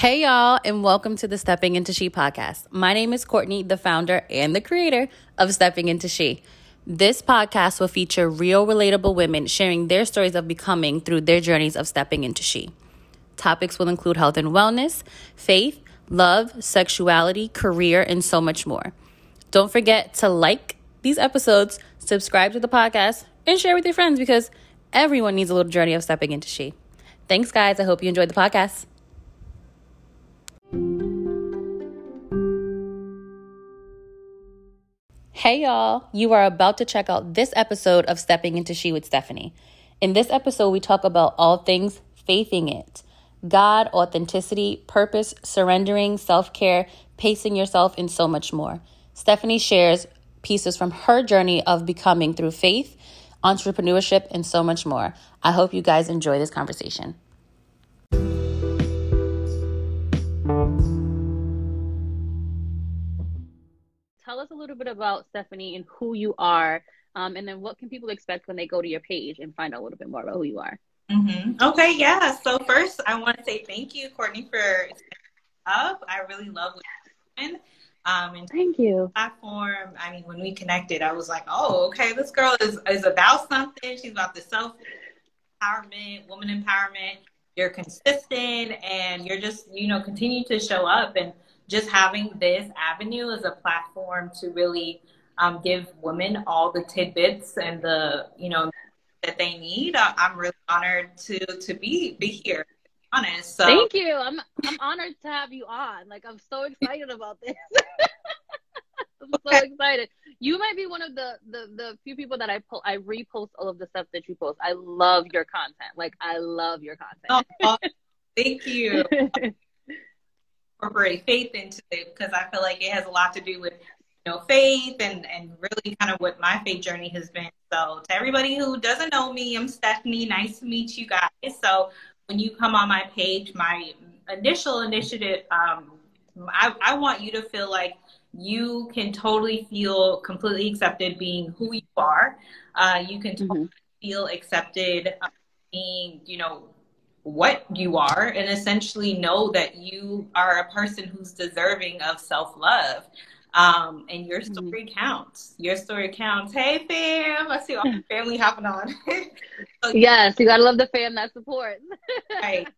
Hey, y'all, and welcome to the Stepping Into She podcast. My name is Courtney, the founder and the creator of Stepping Into She. This podcast will feature real, relatable women sharing their stories of becoming through their journeys of stepping into she. Topics will include health and wellness, faith, love, sexuality, career, and so much more. Don't forget to like these episodes, subscribe to the podcast, and share with your friends because everyone needs a little journey of stepping into she. Thanks, guys. I hope you enjoyed the podcast. Hey y'all, you are about to check out this episode of Stepping Into She with Stephanie. In this episode, we talk about all things faithing it God, authenticity, purpose, surrendering, self care, pacing yourself, and so much more. Stephanie shares pieces from her journey of becoming through faith, entrepreneurship, and so much more. I hope you guys enjoy this conversation. Us a little bit about Stephanie and who you are, um, and then what can people expect when they go to your page and find out a little bit more about who you are. Mm-hmm. Okay, yeah. So first, I want to say thank you, Courtney, for up. I really love what you're doing. Um, and thank you. Platform. I mean, when we connected, I was like, oh, okay, this girl is is about something. She's about the self empowerment, woman empowerment. You're consistent, and you're just you know continue to show up and just having this avenue as a platform to really um, give women all the tidbits and the you know that they need. I, am really honored to to be be here. honest. So thank you. I'm I'm honored to have you on. Like I'm so excited about this. I'm so excited. You might be one of the, the the few people that I po- I repost all of the stuff that you post. I love your content. Like I love your content. Oh, thank you. incorporate faith into it because I feel like it has a lot to do with you know faith and and really kind of what my faith journey has been. So to everybody who doesn't know me, I'm Stephanie. Nice to meet you guys. So when you come on my page, my initial initiative, um, I, I want you to feel like you can totally feel completely accepted being who you are. Uh, you can totally mm-hmm. feel accepted uh, being, you know, what you are and essentially know that you are a person who's deserving of self love. Um, and your mm-hmm. story mm-hmm. counts. Your story counts. Hey, fam. I see all the family hopping on. so, yes, you gotta love the fam that supports. right.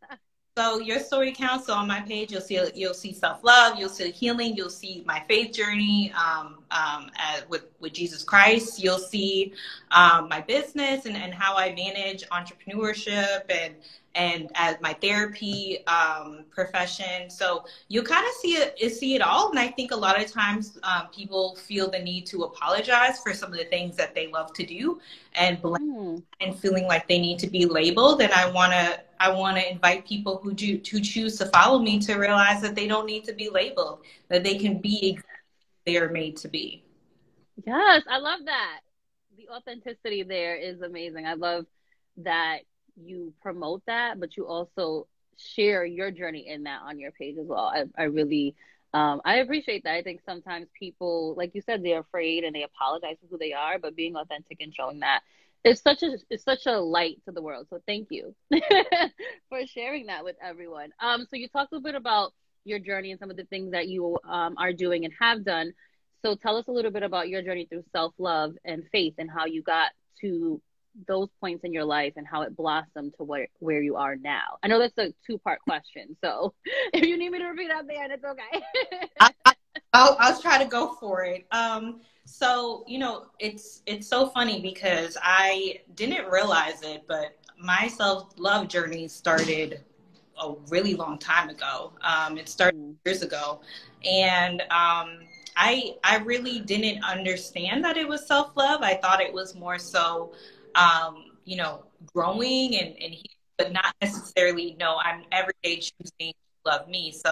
So your story counts. So on my page, you'll see you'll see self love, you'll see healing, you'll see my faith journey um, um, at, with with Jesus Christ. You'll see um, my business and, and how I manage entrepreneurship and and as my therapy um, profession. So you kind of see it, see it all. And I think a lot of times um, people feel the need to apologize for some of the things that they love to do and mm. and feeling like they need to be labeled. And I want to I want to invite people who do who choose to follow me to realize that they don't need to be labeled, that they can be exactly they are made to be. Yes, I love that. The authenticity there is amazing. I love that you promote that, but you also share your journey in that on your page as well. I, I really, um, I appreciate that. I think sometimes people, like you said, they're afraid and they apologize for who they are, but being authentic and showing that is such a it's such a light to the world. So thank you for sharing that with everyone. Um, so you talked a little bit about your journey and some of the things that you um, are doing and have done. So tell us a little bit about your journey through self love and faith and how you got to those points in your life and how it blossomed to where, where you are now? I know that's a two part question. So if you need me to repeat that, then it's okay. I, will I'll try to go for it. Um, so, you know, it's, it's so funny because I didn't realize it, but my self love journey started a really long time ago. Um, it started mm. years ago. And, um, I I really didn't understand that it was self love. I thought it was more so um, you know, growing and, and he, but not necessarily, no, I'm every day choosing to love me. So,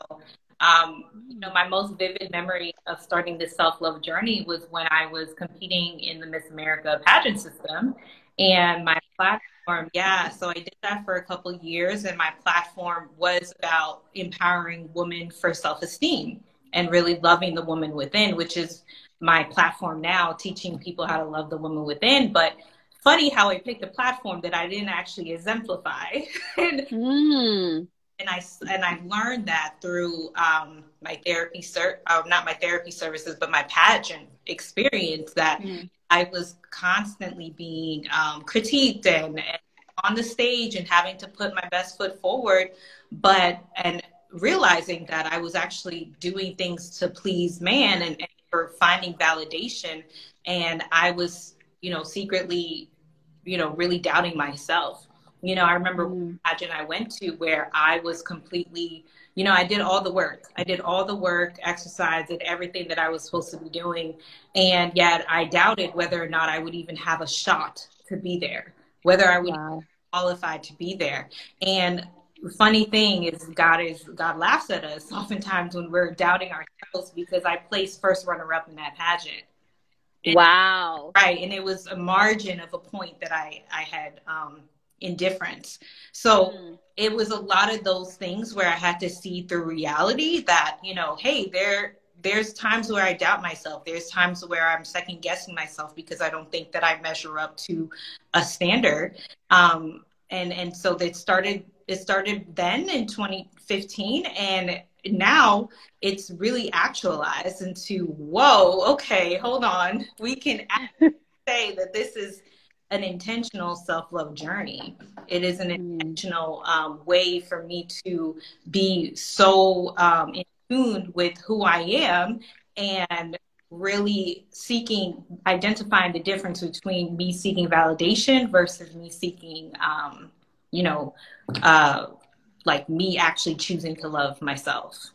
um, you know, my most vivid memory of starting this self love journey was when I was competing in the Miss America pageant system. And my platform, yeah, so I did that for a couple years, and my platform was about empowering women for self esteem and really loving the woman within, which is my platform now, teaching people how to love the woman within. But funny how I picked a platform that I didn't actually exemplify. and, mm. and I and I learned that through um, my therapy, ser- uh, not my therapy services, but my pageant experience. That mm-hmm. I was constantly being um, critiqued and, and, on the stage and having to put my best foot forward, but and realizing that I was actually doing things to please man and, and for finding validation, and I was, you know, secretly, you know, really doubting myself you know, I remember mm. pageant I went to where I was completely, you know, I did all the work. I did all the work, exercise, did everything that I was supposed to be doing. And yet I doubted whether or not I would even have a shot to be there, whether I would wow. qualified to be there. And funny thing is God is God laughs at us oftentimes when we're doubting ourselves because I placed first runner up in that pageant. And, wow. Right. And it was a margin of a point that I, I had um, indifference. So mm. it was a lot of those things where I had to see through reality that, you know, hey, there there's times where I doubt myself. There's times where I'm second guessing myself because I don't think that I measure up to a standard. Um, and and so it started it started then in 2015 and now it's really actualized into whoa okay hold on we can say that this is an intentional self love journey. It is an mm. intentional um, way for me to be so um, in tune with who I am and really seeking, identifying the difference between me seeking validation versus me seeking, um, you know, uh, like me actually choosing to love myself.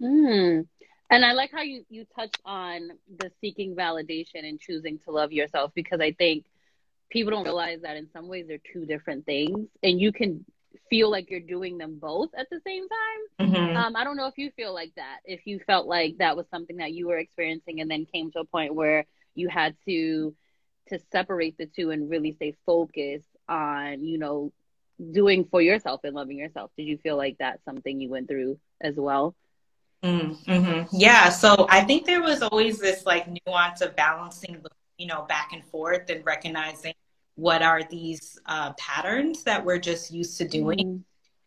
Mm. And I like how you, you touched on the seeking validation and choosing to love yourself because I think people don't realize that in some ways they're two different things and you can feel like you're doing them both at the same time mm-hmm. um, i don't know if you feel like that if you felt like that was something that you were experiencing and then came to a point where you had to to separate the two and really stay focused on you know doing for yourself and loving yourself did you feel like that's something you went through as well mm-hmm. yeah so i think there was always this like nuance of balancing the you know, back and forth and recognizing what are these uh, patterns that we're just used to doing, mm-hmm.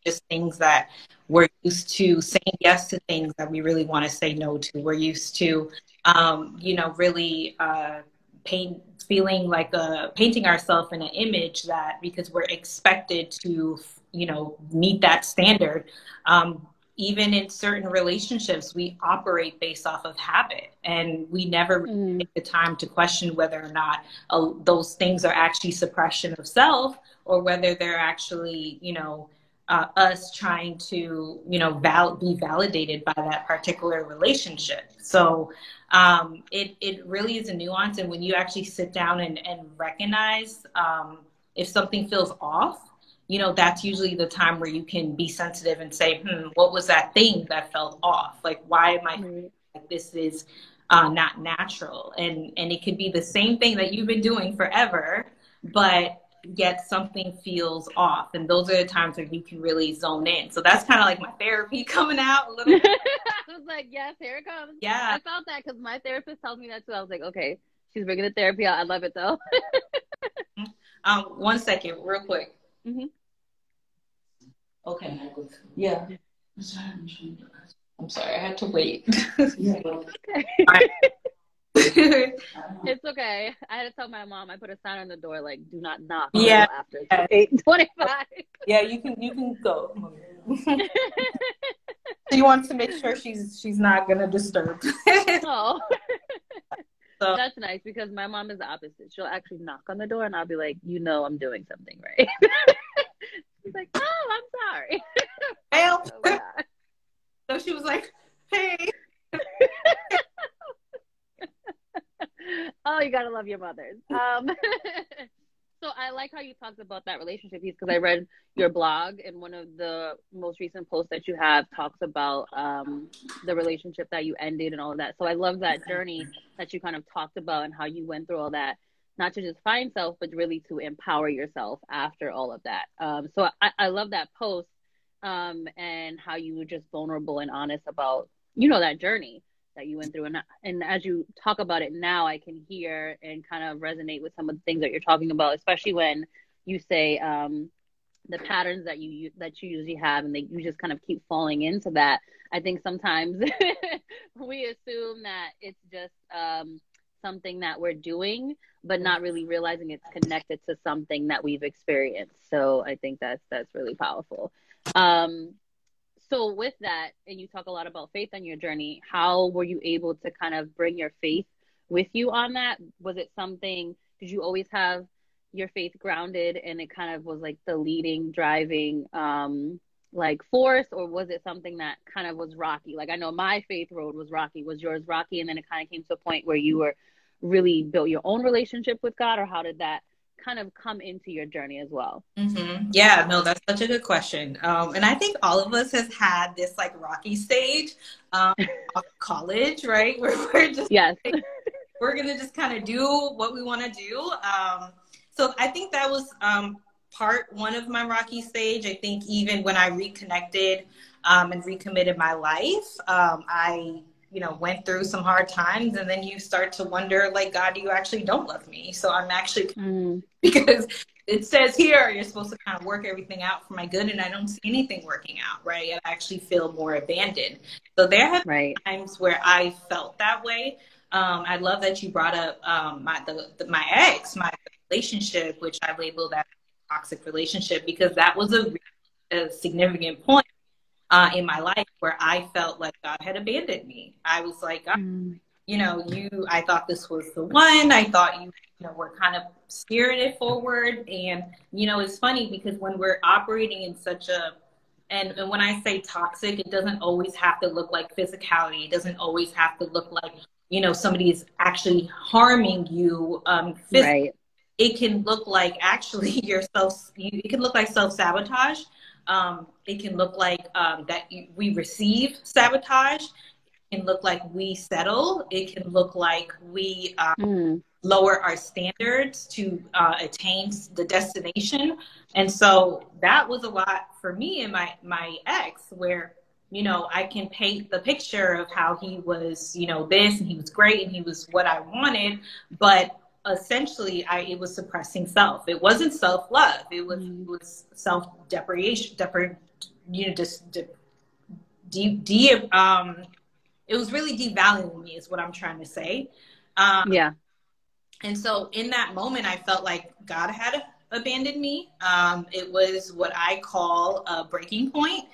just things that we're used to saying yes to things that we really want to say no to. We're used to, um, you know, really uh, paint, feeling like a, painting ourselves in an image that because we're expected to, you know, meet that standard. Um, even in certain relationships, we operate based off of habit, and we never mm. take the time to question whether or not uh, those things are actually suppression of self, or whether they're actually, you know, uh, us trying to, you know, val- be validated by that particular relationship. So um, it it really is a nuance, and when you actually sit down and and recognize um, if something feels off you know, that's usually the time where you can be sensitive and say, hmm, what was that thing that felt off? Like, why am I mm-hmm. like this is uh, not natural? And and it could be the same thing that you've been doing forever, but yet something feels off. And those are the times where you can really zone in. So that's kind of like my therapy coming out a little bit. I was like, yes, here it comes. Yeah. I felt that because my therapist tells me that too. I was like, okay, she's bringing the therapy out. I love it though. um, one second, real quick. Mm-hmm. Okay. Yeah. I'm sorry, I had to wait. it's okay. I had to tell my mom. I put a sign on the door like, "Do not knock." Yeah. After eight twenty-five. Yeah, you can. You can go. You want to make sure she's she's not gonna disturb. oh. So. That's nice because my mom is the opposite. She'll actually knock on the door and I'll be like, you know, I'm doing something right. She's like, oh, I'm sorry. Well, oh so she was like, hey. oh, you gotta love your mothers. Um, so I like how you talked about that relationship piece because I read your blog and one of the most recent posts that you have talks about um, the relationship that you ended and all of that. So I love that journey that you kind of talked about and how you went through all that not to just find self, but really to empower yourself after all of that. Um, so I, I love that post um, and how you were just vulnerable and honest about, you know, that journey that you went through. And, and as you talk about it now, I can hear and kind of resonate with some of the things that you're talking about, especially when you say, um, the patterns that you that you usually have and that you just kind of keep falling into that. I think sometimes we assume that it's just um, something that we're doing but not really realizing it's connected to something that we've experienced. So i think that's that's really powerful. Um, so with that and you talk a lot about faith on your journey how were you able to kind of bring your faith with you on that? Was it something did you always have your faith grounded and it kind of was like the leading driving um like force or was it something that kind of was rocky? Like i know my faith road was rocky. Was yours rocky? And then it kind of came to a point where you were really built your own relationship with god or how did that kind of come into your journey as well. Mm-hmm. yeah no that's such a good question. Um, and i think all of us has had this like rocky stage um, college right? Where we're just yes. we're gonna just kind of do what we want to do. Um, so I think that was um, part one of my rocky stage. I think even when I reconnected um, and recommitted my life, um, I you know went through some hard times, and then you start to wonder, like, God, you actually don't love me. So I'm actually mm. because it says here you're supposed to kind of work everything out for my good, and I don't see anything working out. Right? I actually feel more abandoned. So there have right. been times where I felt that way. Um, I love that you brought up um, my the, the, my ex, my relationship, which I labeled that toxic relationship, because that was a, a significant point uh, in my life where I felt like God had abandoned me. I was like, mm. you know, you, I thought this was the one. I thought you, you know, were kind of spirited forward. And, you know, it's funny because when we're operating in such a, and, and when I say toxic, it doesn't always have to look like physicality. It doesn't always have to look like, you know, somebody is actually harming you um, physically. Right it can look like actually yourself it can look like self-sabotage um, it can look like um, that we receive sabotage. It can look like we settle. It can look like we um, mm. lower our standards to uh, attain the destination. And so that was a lot for me and my my ex where you know i can paint the picture of how he was you know this and he was great and he was what i wanted but essentially I it was suppressing self. It wasn't self love. It was mm. it was self depreciation. Depre, you know, just de, de, de, um, it was really devaluing me. Is what I'm trying to say. Um, yeah. And so in that moment, I felt like God had abandoned me. Um, it was what I call a breaking point.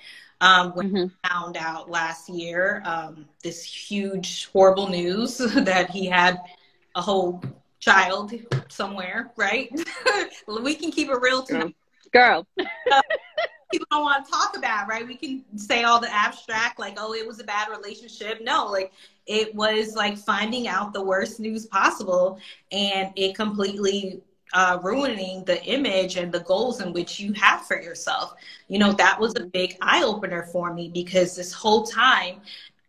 Um, when mm-hmm. I found out last year um, this huge, horrible news that he had a whole child somewhere, right? we can keep it real too. Girl. people don't want to talk about, right? We can say all the abstract, like, oh, it was a bad relationship. No, like it was like finding out the worst news possible and it completely uh, ruining the image and the goals in which you have for yourself. You know, that was a big eye opener for me because this whole time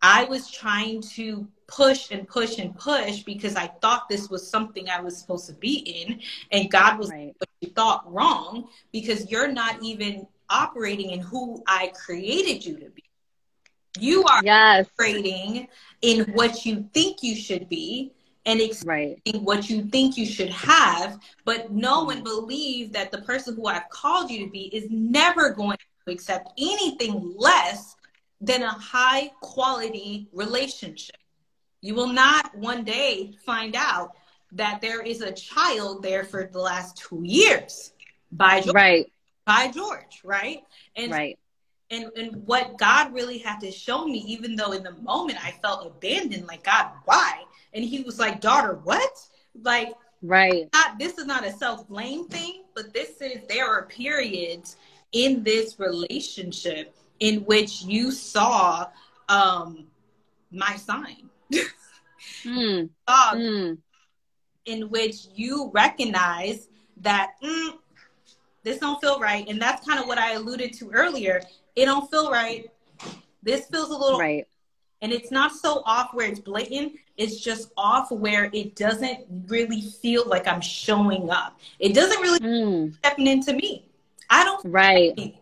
I was trying to push and push and push because I thought this was something I was supposed to be in. And God was right. you thought wrong because you're not even operating in who I created you to be. You are yes. operating in what you think you should be and expecting right. what you think you should have, but know and believe that the person who I've called you to be is never going to accept anything less than a high quality relationship. You will not one day find out that there is a child there for the last two years by George, right. by George, right? And right. And and what God really had to show me, even though in the moment I felt abandoned, like God, why? And He was like, daughter, what? Like, right? Not, this is not a self blame thing, but this is there are periods in this relationship in which you saw um, my sign mm. mm. in which you recognize that mm, this don't feel right. And that's kind of what i alluded to earlier. It don't feel right. This feels a little right. And it's not so off where it's blatant. It's just off where it doesn't really feel like i'm showing up. It doesn't really mm. stepping into me. I don't right.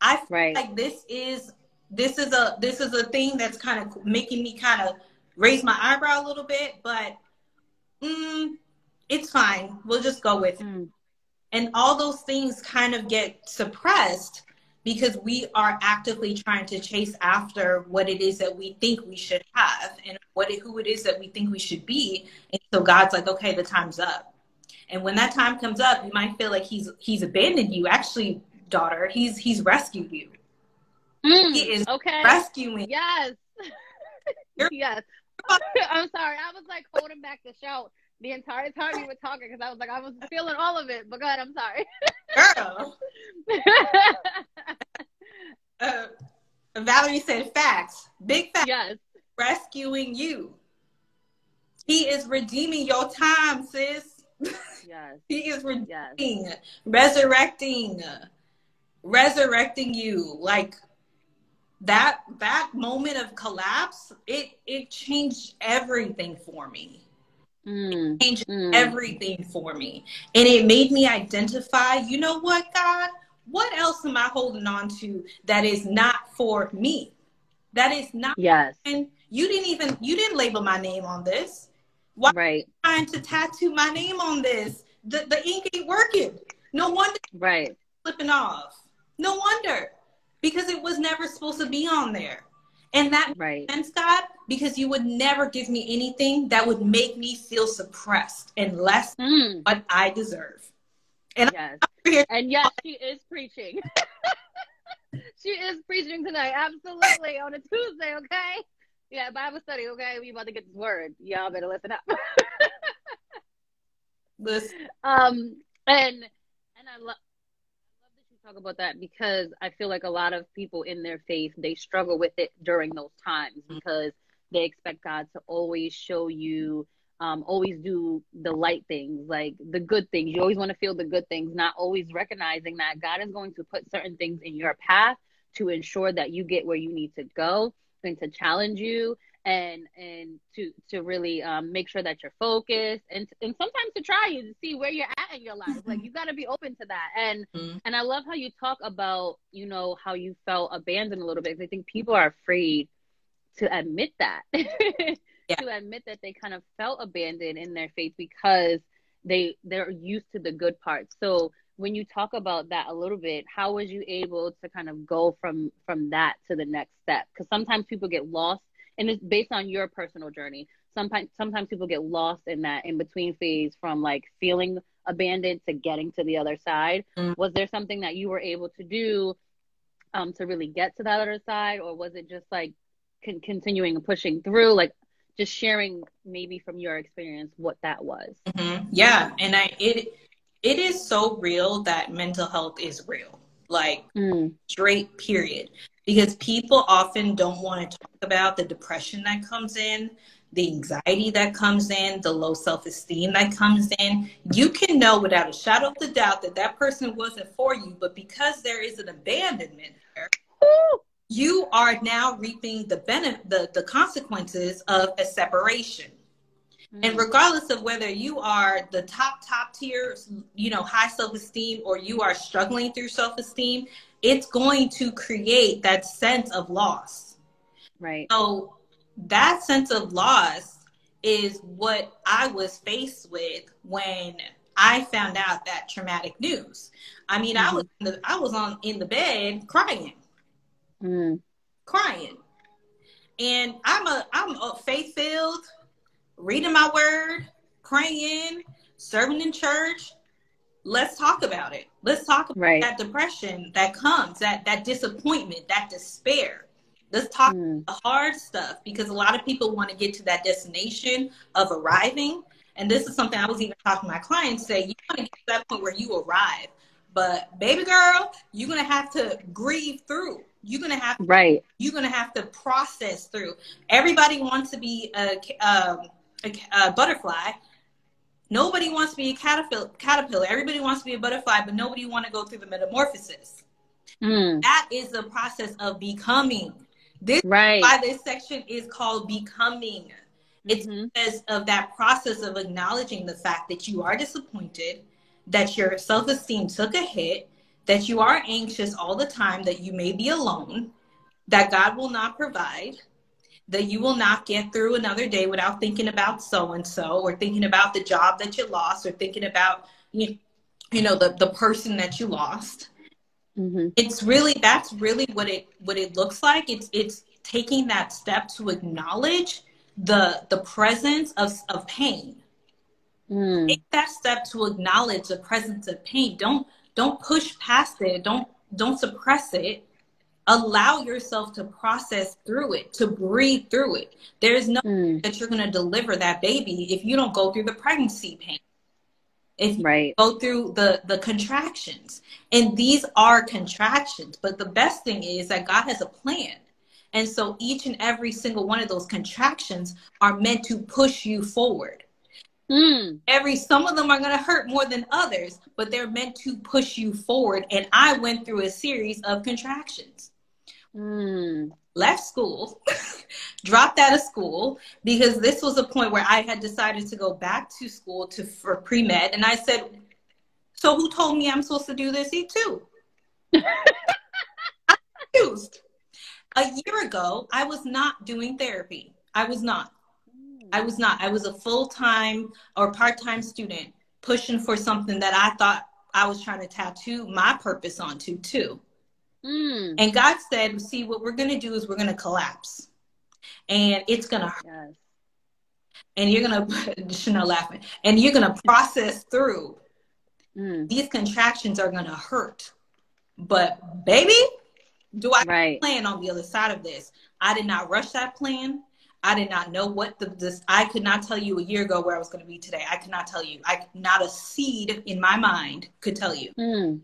i feel right. like this is this is a this is a thing that's kind of making me kind of raise my eyebrow a little bit, but mm, it's fine. We'll just go with it. Mm. And all those things kind of get suppressed because we are actively trying to chase after what it is that we think we should have and what it, who it is that we think we should be. And so God's like, okay, the time's up. And when that time comes up, you might feel like he's he's abandoned you. Actually, daughter, he's he's rescued you. Mm, he is okay. rescuing. Yes. yes. I'm sorry. I was like holding back the shout the entire time you were talking because I was like I was feeling all of it. But God, I'm sorry. Girl. uh, Valerie said facts. Big facts. Yes. Rescuing you. He is redeeming your time, sis. Yes. he is redeeming, yes. resurrecting, resurrecting you. Like that that moment of collapse, it it changed everything for me. Mm. It changed mm. everything for me. And it made me identify, you know what, God? What else am I holding on to that is not for me? That is not yes. And you didn't even you didn't label my name on this. Why right. trying to tattoo my name on this? The the ink ain't working. No wonder right flipping off. No wonder. Because it was never supposed to be on there. And that right. makes sense, God, because you would never give me anything that would make me feel suppressed and less mm. what I deserve. And yes. And yes, she is preaching. she is preaching tonight. Absolutely. On a Tuesday, okay? Yeah, Bible study, okay? We about to get this word. Y'all better listen up. listen. Um and and I love talk about that because I feel like a lot of people in their faith they struggle with it during those times Mm-hmm. because they expect God to always show you um, always do the light things, like the good things. You always want to feel the good things, not always recognizing that God is going to put certain things in your path to ensure that you get where you need to go and to challenge you and and to to really um, make sure that you're focused and and sometimes to try and see where you're at in your life. Like you got to be open to that. And mm-hmm. and i love how you talk about you know how you felt abandoned a little bit because i think people are afraid to admit that. Yeah. to admit that they kind of felt abandoned in their faith because they they're used to the good parts so when you talk about that a little bit how was you able to kind of go from from that to the next step? Because sometimes people get lost and it's based on your personal journey. Sometimes sometimes people get lost in that in between phase from like feeling abandoned to getting to the other side. Mm. Was there something that you were able to do um, to really get to that other side, or was it just like con- continuing and pushing through, like just sharing maybe from your experience what that was? Mm-hmm. Yeah, and I it it is so real that mental health is real, like mm. straight period because people often don't want to talk about the depression that comes in, the anxiety that comes in, the low self esteem that comes in. You can know without a shadow of the doubt that that person wasn't for you, but because there is an abandonment there, you are now reaping the benefit, the, the consequences of a separation. Mm-hmm. And regardless of whether you are the top, top tier, you know, high self esteem, or you are struggling through self esteem, it's going to create that sense of loss. Right. So that sense of loss is what I was faced with when I found out that traumatic news. I mean, mm-hmm. I was the, I was on in the bed crying, mm. crying, and I'm a I'm a faith filled, reading my word, praying, serving in church, let's talk about it. Let's talk about right. that depression that comes, that that disappointment, that despair. Let's talk mm. the hard stuff because a lot of people want to get to that destination of arriving. And this is something I was even talking to my clients say, you want to get to that point where you arrive. But baby girl, you're gonna have to grieve through. You're gonna have to, right. You're gonna have to process through. Everybody wants to be a, um, a, a butterfly, Nobody wants to be a caterpillar. caterpillar. Everybody wants to be a butterfly, but nobody want to go through the metamorphosis. Mm. That is the process of becoming. This right. why this section is called becoming. It's mm-hmm. because of that process of acknowledging the fact that you are disappointed, that your self-esteem took a hit, that you are anxious all the time, that you may be alone, that God will not provide, that you will not get through another day without thinking about so and so or thinking about the job that you lost or thinking about you, you know the the person that you lost. Mm-hmm. it's really that's really what it what it looks like. It's it's taking that step to acknowledge the the presence of of pain. Mm. take that step to acknowledge the presence of pain. Don't don't push past it. Don't don't suppress it allow yourself to process through it to breathe through it. There's no mm. that you're going to deliver that baby if you don't go through the pregnancy pain. If you right. go through the the contractions. And these are contractions but the best thing is that god has a plan. And so each and every single one of those contractions are meant to push you forward. Mm. every some of them are going to hurt more than others but they're meant to push you forward. And i went through a series of contractions mm left school, dropped out of school because this was a point where I had decided to go back to school to for pre med, and I said, "So who told me I'm supposed to do this E too?" I'm confused. A year ago, I was not doing therapy. I was not. I was not. I was a full time or part time student pushing for something that I thought I was trying to tattoo my purpose onto too. Mm. And God said, see, what we're going to do is we're going to collapse. And it's going to hurt. Yes. And you're going to, Chanel laughing, and you're going to process through. Mm. These contractions are going to hurt. But baby, do I right. plan on the other side of this? I did not rush that plan. I did not know what the this I could not tell you a year ago where I was going to be today. I could not tell you. I not a seed in my mind could tell you. Mm.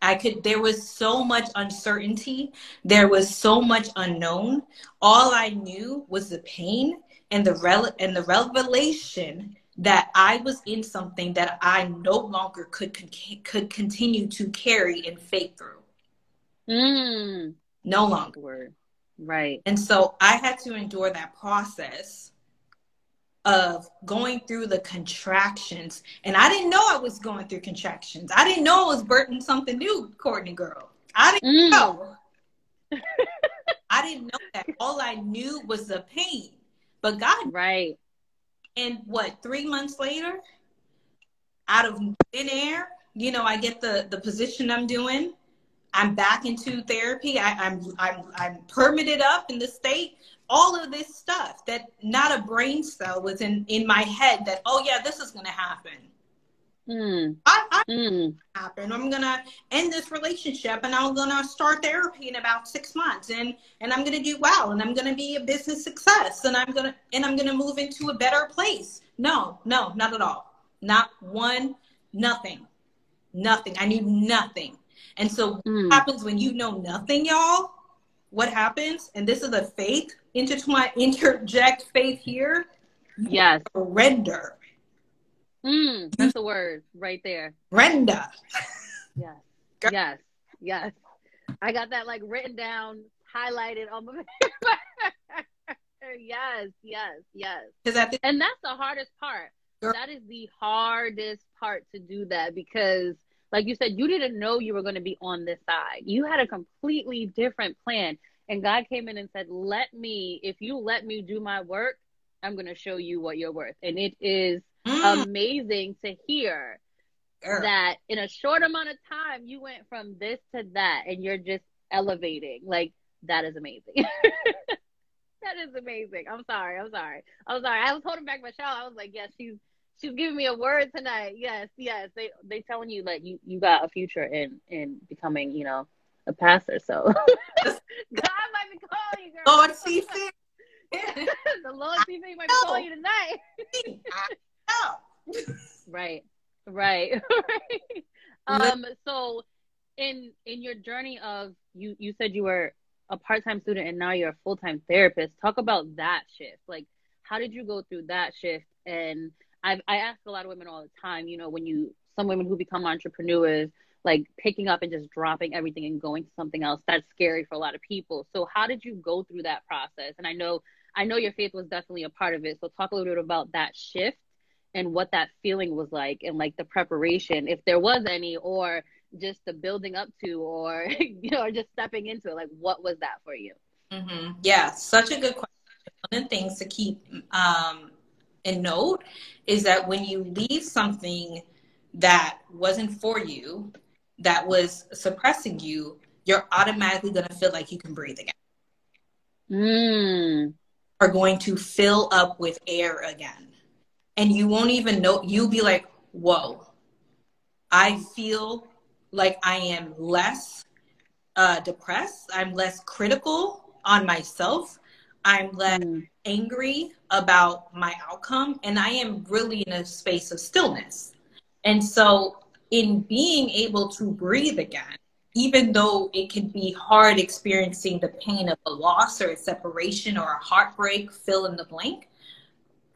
I could, there was so much uncertainty. There was so much unknown. All I knew was the pain and the rel- and the revelation that I was in something that I no longer could con- could continue to carry and fake through. Mm. No longer. Right. And so I had to endure that process of going through the contractions. And I didn't know I was going through contractions. I didn't know I was birthing something new, Courtney girl. I didn't mm. know. I didn't know that. All I knew was the pain. But God. Right. And what, three months later, out of thin air, you know, I get the the position I'm doing. I'm back into therapy. I, I'm I'm I'm permitted up in the state all of this stuff that not a brain cell was in in my head that oh yeah this is gonna happen. Mm. I, I mm. happen. I'm gonna end this relationship and i'm gonna start therapy in about six months and and i'm gonna do well and i'm gonna be a business success and i'm gonna and i'm gonna move into a better place. No no not at all. Not one nothing. Nothing. I knew nothing. And so mm. what happens when you know nothing y'all what happens and this is a faith intertwine, interject faith here. Yes. Surrender. Mm, that's the word right there. Render. Yes. Yes. Yes. I got that like written down, highlighted on my yes, yes, yes. The- and that's the hardest part. Girl. That is the hardest part to do that because like you said, you didn't know you were going to be on this side. You had a completely different plan. And God came in and said, Let me, if you let me do my work, I'm going to show you what you're worth. And it is mm. amazing to hear Girl. that in a short amount of time, you went from this to that and you're just elevating. Like, that is amazing. that is amazing. I'm sorry. I'm sorry. I'm sorry. I was holding back my Michelle. I was like, yes, she's she's giving me a word tonight. Yes, yes. They they telling you like you you got a future in in becoming you know a pastor. So God might be calling you, girl. Lord see fit. the Lord see fit might be calling you tonight. right, right, right. Um. So, in in your journey of you, you said you were a part time student and now you're a full time therapist. Talk about that shift. Like, how did you go through that shift? And I I ask a lot of women all the time. You know, when you some women who become entrepreneurs like picking up and just dropping everything and going to something else that's scary for a lot of people. So how did you go through that process? And i know i know your faith was definitely a part of it. So talk a little bit about that shift and what that feeling was like and like the preparation if there was any or just the building up to or you know or just stepping into it. Like what was that for you? Mm-hmm. yeah such a good question. One of the things to keep um, in note is that when you leave something that wasn't for you, that was suppressing you, you're automatically going to feel like you can breathe again. Mm. Are going to fill up with air again. And you won't even know, you'll be like, whoa, I feel like I am less uh, depressed. I'm less critical on myself. I'm less mm. angry about my outcome. And I am really in a space of stillness. And so, in being able to breathe again, even though it can be hard experiencing the pain of a loss or a separation or a heartbreak, fill in the blank,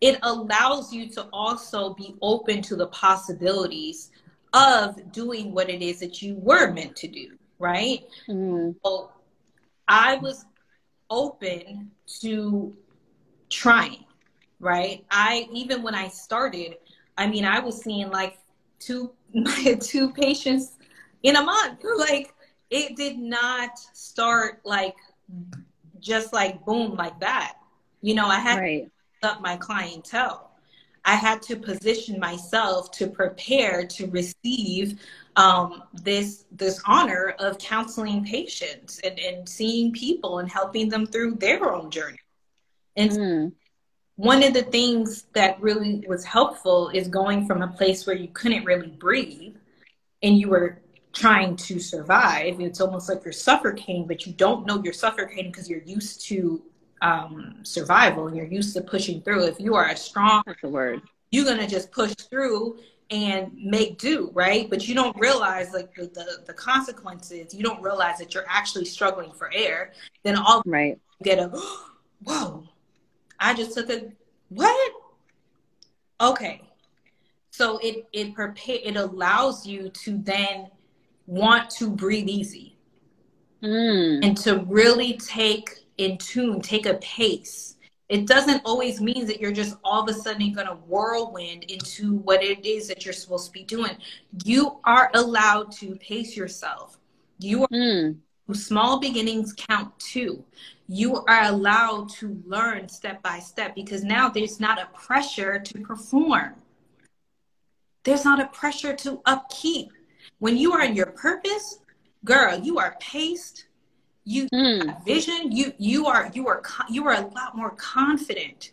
it allows you to also be open to the possibilities of doing what it is that you were meant to do, right? Mm. So I was open to trying, right? I even when I started, I mean, I was seeing like two two patients in a month. Like it did not start like just like boom like that. You know, I had right. to up my clientele. I had to position myself to prepare to receive um, this this honor of counseling patients and, and seeing people and helping them through their own journey. And mm. one of the things that really was helpful is going from a place where you couldn't really breathe and you were trying to survive. It's almost like you're suffocating, but you don't know you're suffocating because you're used to um, survival and you're used to pushing through. If you are a strong, that's the word. You're gonna just push through and make do, right? But you don't realize like the, the, the consequences. You don't realize that you're actually struggling for air. Then all right get a whoa. I just took a what? Okay. So it it prepare it allows you to then want to breathe easy mm. and to really take in tune, take a pace. It doesn't always mean that you're just all of a sudden going to whirlwind into what it is that you're supposed to be doing. You are allowed to pace yourself. You are mm. small beginnings count too. You are allowed to learn step by step because now there's not a pressure to perform. There's not a pressure to upkeep. When you are in your purpose, girl, you are paced, you mm. vision. You you are you are you are a lot more confident.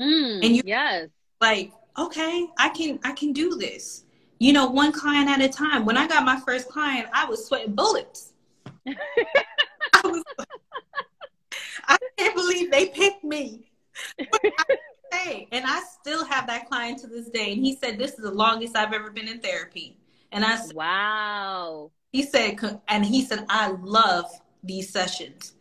Mm, and you yes. like okay i can i can do this. You know one client at a time. When i got my first client i was sweating bullets. I, was, I can't believe they picked me. Hey and i still have that client to this day and he said this is the longest i've ever been in therapy. And i said wow. He said and he said i love these sessions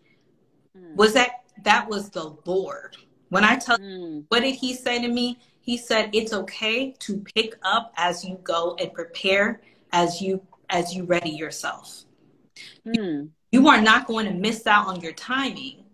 mm. was that that was the Lord. When I tell mm. what did he say to me? He said it's okay to pick up as you go and prepare as you as you ready yourself. Mm. You are not going to miss out on your timing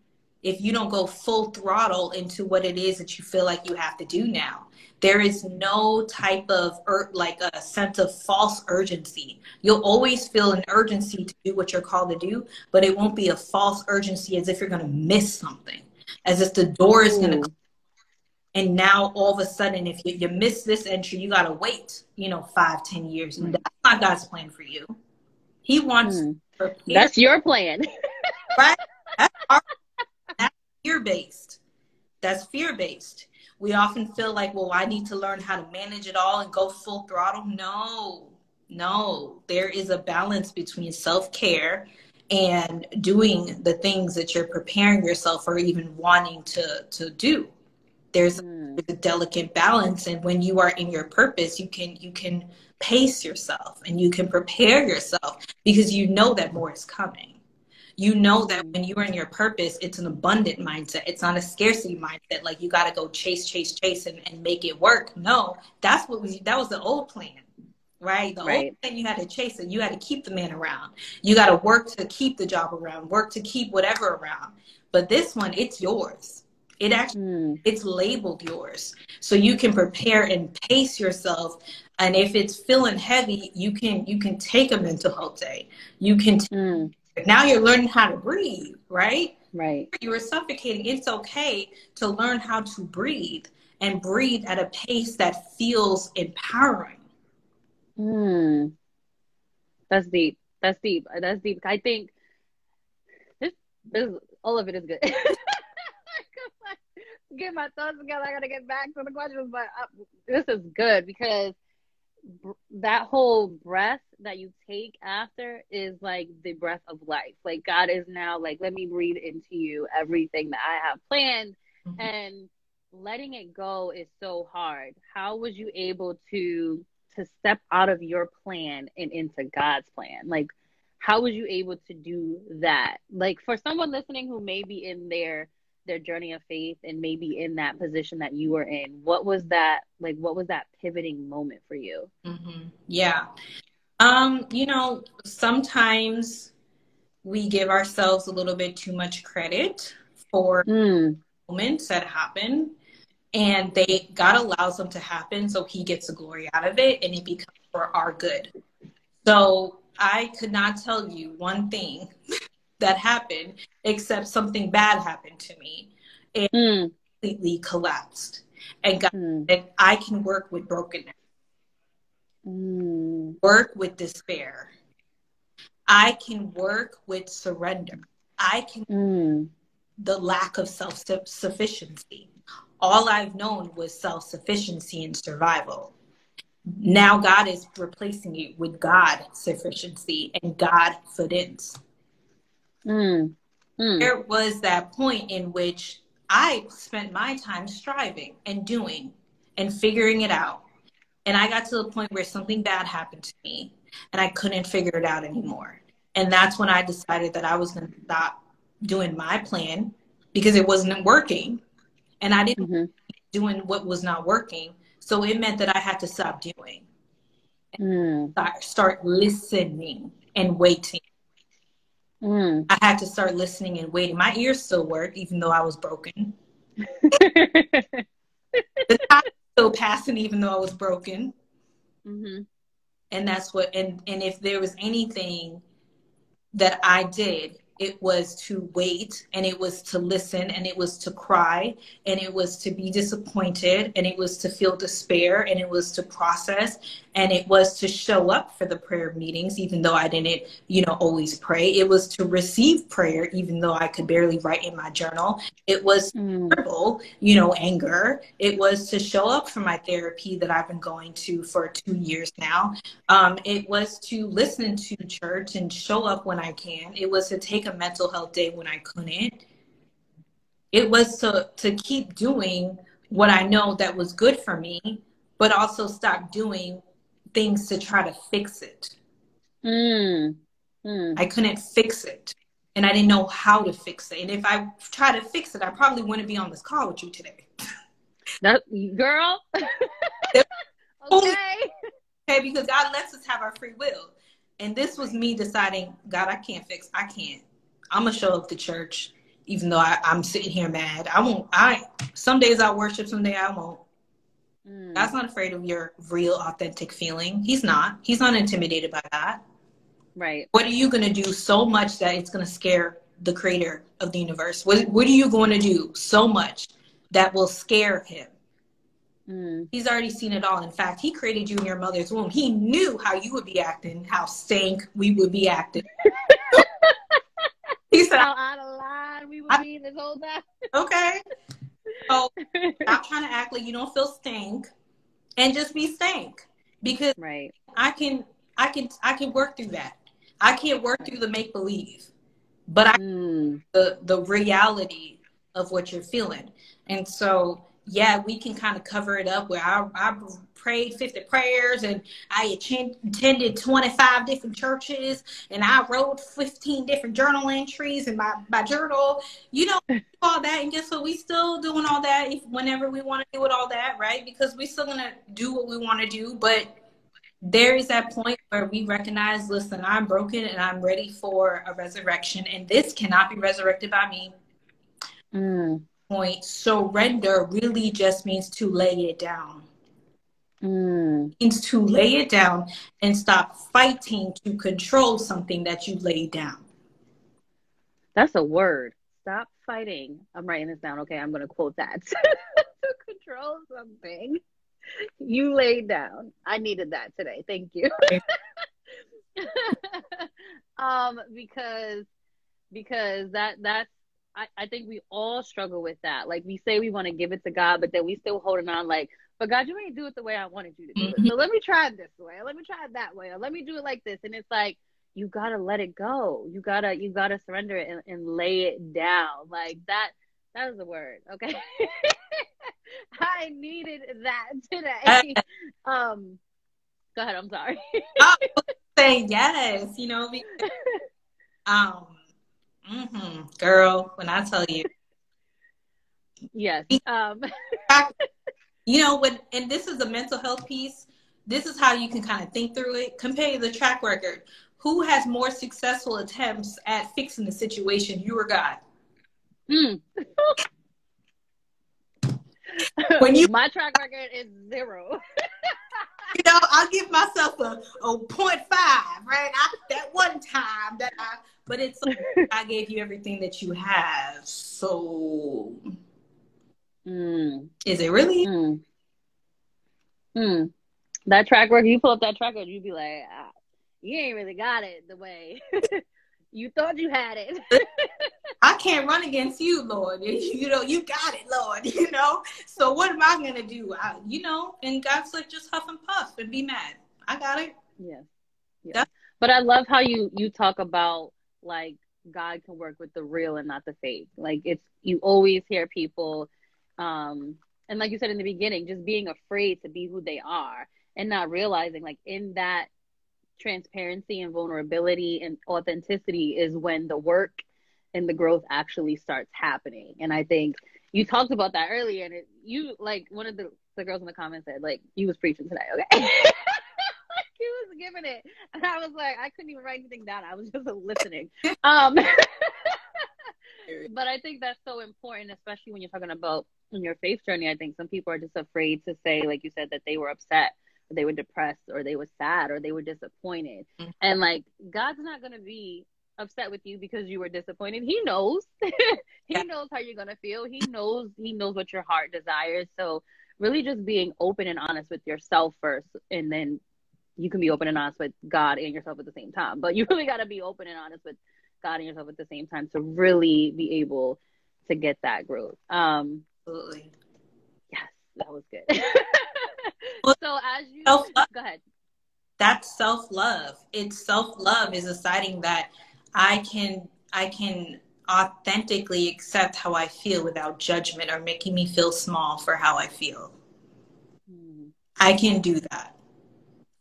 if you don't go full throttle into what it is that you feel like you have to do now. There is no type of ur- like a sense of false urgency. You'll always feel an urgency to do what you're called to do, but it won't be a false urgency as if you're going to miss something, as if the door is going to. And now all of a sudden, if you, you miss this entry, you got to wait, you know, five, ten years. And that's not God's plan for you. He wants. Mm. That's your plan. right? That's, our, that's fear based. That's fear based we often feel like, well, I need to learn how to manage it all and go full throttle. No, no. There is a balance between self care and doing the things that you're preparing yourself or even wanting to, to do. There's mm. a delicate balance. And when you are in your purpose, you can, you can pace yourself and you can prepare yourself because you know that more is coming you know that when you are in your purpose, it's an abundant mindset. It's not a scarcity mindset. Like you got to go chase, chase, chase, and, and make it work. No, that's what was that was the old plan, right? The right. old plan you had to chase it. You had to keep the man around. You got to work to keep the job around. Work to keep whatever around. But this one, it's yours. It actually mm. it's labeled yours, so you can prepare and pace yourself. And if it's feeling heavy, you can you can take a mental health day. You can. T- mm now you're learning how to breathe, right? Right. You were suffocating. It's okay to learn how to breathe and breathe at a pace that feels empowering. Hmm. That's deep. That's deep. That's deep. I think this, this, all of it is good. get my thoughts together. I gotta get back to the questions, but I, uh, this is good because that whole breath that you take after is like the breath of life. Like God is now like, let me breathe into you everything that I have planned, mm-hmm. and letting it go is so hard. How was you able to to step out of your plan and into God's plan? Like, how was you able to do that? Like, for someone listening who may be in their their journey of faith and maybe in that position that you were in, what was that like? What was that pivoting moment for you? Mm-hmm. Yeah, um, you know, sometimes we give ourselves a little bit too much credit for mm. moments that happen and they God allows them to happen so he gets the glory out of it and it becomes for our good. So I could not tell you one thing that happened except something bad happened to me and mm. completely collapsed. And God mm. said, I can work with brokenness. Mm. Work with despair. I can work with surrender. I can mm. the lack of self sufficiency all I've known was self sufficiency and survival. Now God is replacing it with God sufficiency and God fidence. Mm. Mm. There was that point in which I spent my time striving and doing and figuring it out. And I got to the point where something bad happened to me and I couldn't figure it out anymore. And that's when I decided that I was going to stop doing my plan because it wasn't working and I didn't mm-hmm. doing what was not working. So it meant that I had to stop doing. Mm. Start, start listening and waiting. Mm. I had to start listening and waiting. My ears still work, even though I was broken. the time still passing, even though I was broken. Mm-hmm. And that's what. And and if there was anything that I did it was to wait and it was to listen and it was to cry and it was to be disappointed and it was to feel despair and it was to process and it was to show up for the prayer meetings even though i didn't you know always pray it was to receive prayer even though i could barely write in my journal it was mm. you know anger it was to show up for my therapy that i've been going to for two years now um, it was to listen to church and show up when i can it was to take a mental health day when i couldn't it was to to keep doing what i know that was good for me but also stop doing things to try to fix it. Mm. Mm. I couldn't fix it. And I didn't know how to fix it. And if I try to fix it, I probably wouldn't be on this call with you today. That girl. okay. Okay, because God lets us have our free will. And this was me deciding, God, I can't fix. I can't. I'm gonna show up to church, even though I, am sitting here mad. I won't. I some days I worship, some day I won't. Mm. God's not afraid of your real, authentic feeling. He's not. He's not intimidated by that. Right. What are you going to do so much that it's going to scare the creator of the universe? What, what are you going to do so much that will scare him? Mm. He's already seen it all. In fact, he created you in your mother's womb. He knew how you would be acting, how stank we would be acting. he said, "How out of line we I, be this whole time." okay, so stop trying to act like you don't feel stank and just be stank. Because right. I can I can I can work through that. I can't work through the make believe. But I mm. the the reality of what you're feeling. And so yeah, we can kind of cover it up where I, I prayed 50 prayers and I attended 25 different churches and I wrote 15 different journal entries in my, my journal. You know, all that. And guess what? We still doing all that if, whenever we want to do it, all that, right? Because we still going to do what we want to do. But there is that point where we recognize, listen, I'm broken and I'm ready for a resurrection. And this cannot be resurrected by me. Mm. Point. Surrender really just means to lay it down Mm. means to lay it down and stop fighting to control something that you lay down. That's a word. Stop fighting. I'm writing this down. Okay, I'm going to quote that. to control something you lay down. I needed that today. Thank you. um, because because that that's I, I think we all struggle with that. Like we say we want to give it to God, but then we still holding on like, but God, you ain't do it the way I wanted you to do Mm-hmm. it. So let me try it this way. Or let me try it that way. Or let me do it like this. And it's like you gotta let it go. You gotta you gotta surrender it and, and lay it down. Like that that is a word. Okay. I needed that today. um go ahead, I'm sorry. I was saying yes, you know, because, um, hmm girl, when I tell you, yes. Um you know, when and this is a mental health piece. This is how you can kind of think through it. Compare the track record. Who has more successful attempts at fixing the situation? You or God? mm. When you- my track record is zero. You know, I'll give myself a, a point five, right? I, that one time that I, but it's like I gave you everything that you have. So Mm. is it really? Mm. Mm. That track record, you pull up that track record, you'd be like, ah, you ain't really got it the way you thought you had it. I can't run against you, Lord. You know, you got it, Lord. You know. So what am I gonna do? I, you know, and God's like, just huff and puff and be mad. I got it. Yeah. yes. Yep. But I love how you you talk about like God can work with the real and not the fake. Like it's you always hear people um and like you said in the beginning, just being afraid to be who they are and not realizing like in that transparency and vulnerability and authenticity is when the work and the growth actually starts happening. And I think you talked about that earlier and it you like one of the, the girls in the comments said like you was preaching today, okay? like he was giving it. And I was like, I couldn't even write anything down. I was just listening. Um but I think that's so important, especially when you're talking about in your faith journey. I think some people are just afraid to say, like you said, that they were upset or they were depressed or they were sad or they were disappointed. Mhm. And like God's not gonna be upset with you because you were disappointed. He knows. he Yeah. knows how you're gonna feel. He knows he knows what your heart desires. So really just being open and honest with yourself first and then you can be open and honest with God and yourself at the same time. But you really gotta be open and honest with God and yourself at the same time to really be able to get that growth. Um Absolutely. yes, that was good. Well, so as you self-love. go ahead. That's self love. It's self love is deciding that I can I can authentically accept how I feel without judgment or making me feel small for how I feel. Mm, I can do that.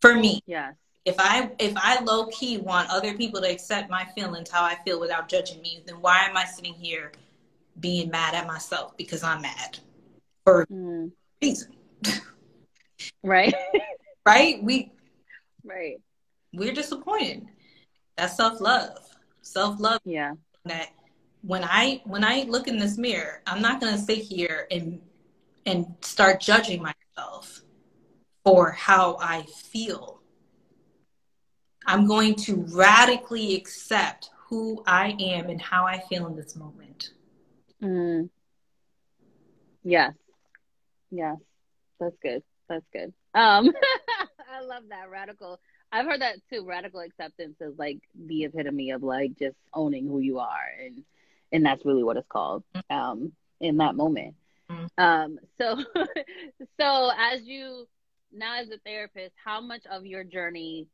For me, Yes. if I if I low key want other people to accept my feelings how I feel without judging me, then why am I sitting here being mad at myself because I'm mad for Mm, reason, right. right? We right. we're disappointed. That's self love. Self love Yeah. that when I when I look in this mirror, I'm not gonna sit here and and start judging myself for how I feel. I'm going to radically accept who I am and how I feel in this moment. Mm. Yes. Yes. That's good. That's good. Um I love that radical. I've heard that too. Radical acceptance is like the epitome of like just owning who you are and and that's really what it's called um in that moment. Mhm. Um so so as you now as a therapist, how much of your journey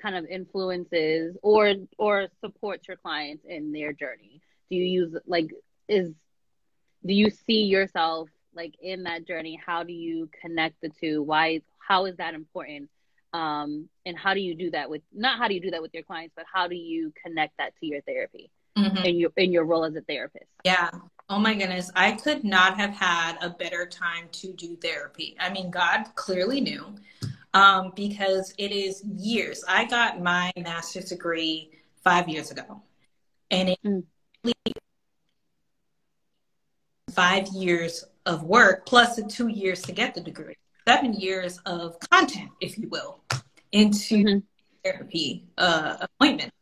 kind of influences or or supports your clients in their journey? Do you use like is do you see yourself like in that journey how do you connect the two why how is that important um and how do you do that with not how do you do that with your clients but how do you connect that to your therapy Mhm. in your in your role as a therapist Yeah. Oh my goodness. I could not have had a better time to do therapy. I mean, God clearly knew um, because it is years. I got my master's degree five years ago. And it Mm. Five years of work plus the two years to get the degree. Seven years of content, if you will, into Mhm. therapy uh, appointment.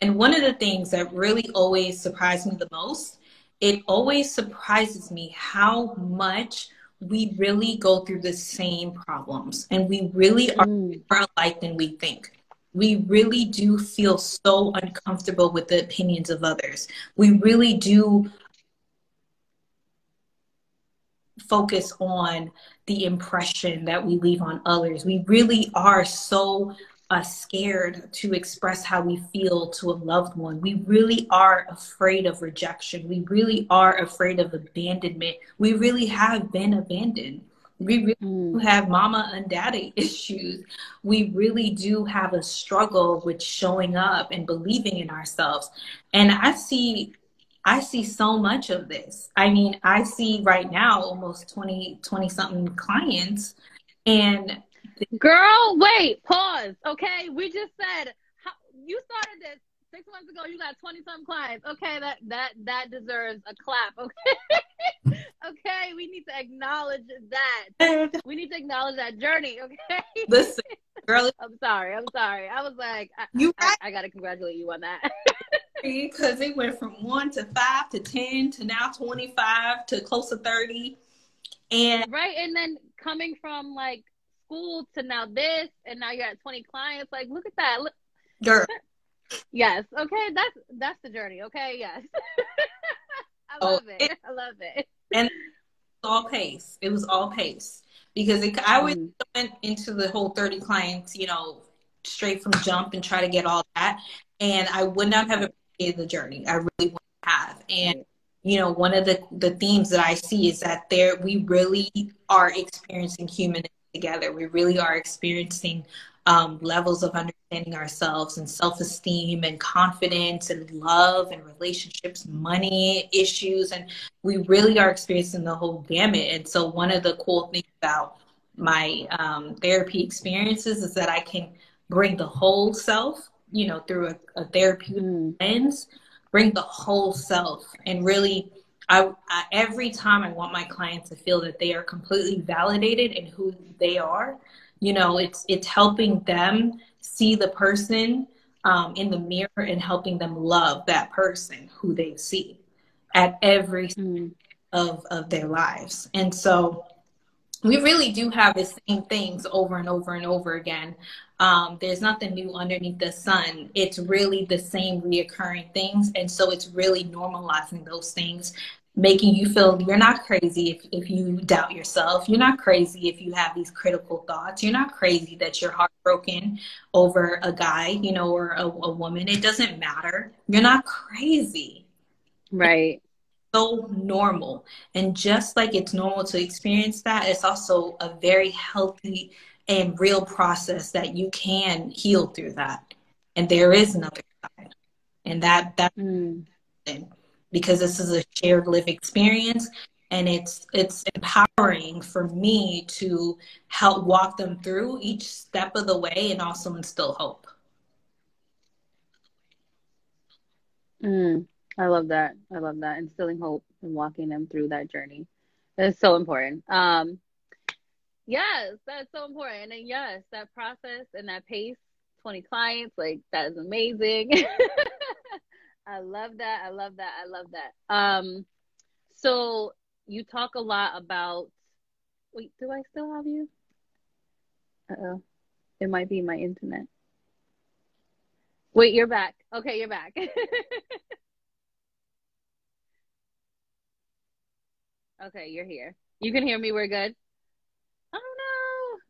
And one of the things that really always surprised me the most, it always surprises me how much we really go through the same problems and we really are Mm. more alike than we think. We really do feel so uncomfortable with the opinions of others. We really do focus on the impression that we leave on others. We really are so uh, scared to express how we feel to a loved one. We really are afraid of rejection. We really are afraid of abandonment. We really have been abandoned. We really Mm. have mama and daddy issues. We really do have a struggle with showing up and believing in ourselves. And I see I see so much of this. I mean, I see right now almost 20 20 something clients and Girl, wait, pause. Okay, we just said how, you started this six months ago. You got twenty some clients. Okay, that that that deserves a clap. Okay, okay, we need to acknowledge that. We need to acknowledge that journey. Okay, listen, girl, I'm sorry. I'm sorry. I was like, I, you I, I gotta congratulate you on that. because it went from one to five to ten to now 25 to close to 30 and right, and then coming from like school to now this, and now you're at twenty clients. Like, look at that. Look, girl Yes. Okay. That's that's the journey. Okay. Yes. I Oh, love it. I love it. And all pace it was all pace because it, i always Mm. went into the whole 30 clients you know straight from jump and try to get all that and i would not have appreciated the journey. I really want to have. And you know one of the the themes that i see is that there we really are experiencing human together. We really are experiencing um, levels of understanding ourselves and self-esteem and confidence and love and relationships money issues. And we really are experiencing the whole gamut. And so one of the cool things about my um, therapy experiences is that i can bring the whole self you know through a, a therapeutic Mm. lens, bring the whole self and really I, I every time I want my clients to feel that they are completely validated in who they are, you know, it's it's helping them see the person um, in the mirror and helping them love that person who they see at every Mm. of of their lives. And so we really do have the same things over and over and over again. Um, there's nothing new underneath the sun. It's really the same reoccurring things. And so it's really normalizing those things, making you feel you're not crazy if, if you doubt yourself. You're not crazy if you have these critical thoughts. You're not crazy that you're heartbroken over a guy, you know, or a, a woman. It doesn't matter. You're not crazy Right. so normal. And just like it's normal to experience that, it's also a very healthy and real process that you can heal through that. And there is another side. And that that Mm. because this is a shared live experience and it's it's empowering for me to help walk them through each step of the way and also instill hope. Mm. I love that. I love that. Instilling hope and walking them through that journey. That's so important. Um, yes, that's so important. And yes, that process and that pace, 20 clients, like that is amazing. I love that. I love that. I love that. Um, so you talk a lot about, wait, do I still have you? Uh-oh. It might be my internet. Wait, you're back. Okay, you're back. Okay, you're here. You can hear me. We're good. Oh no.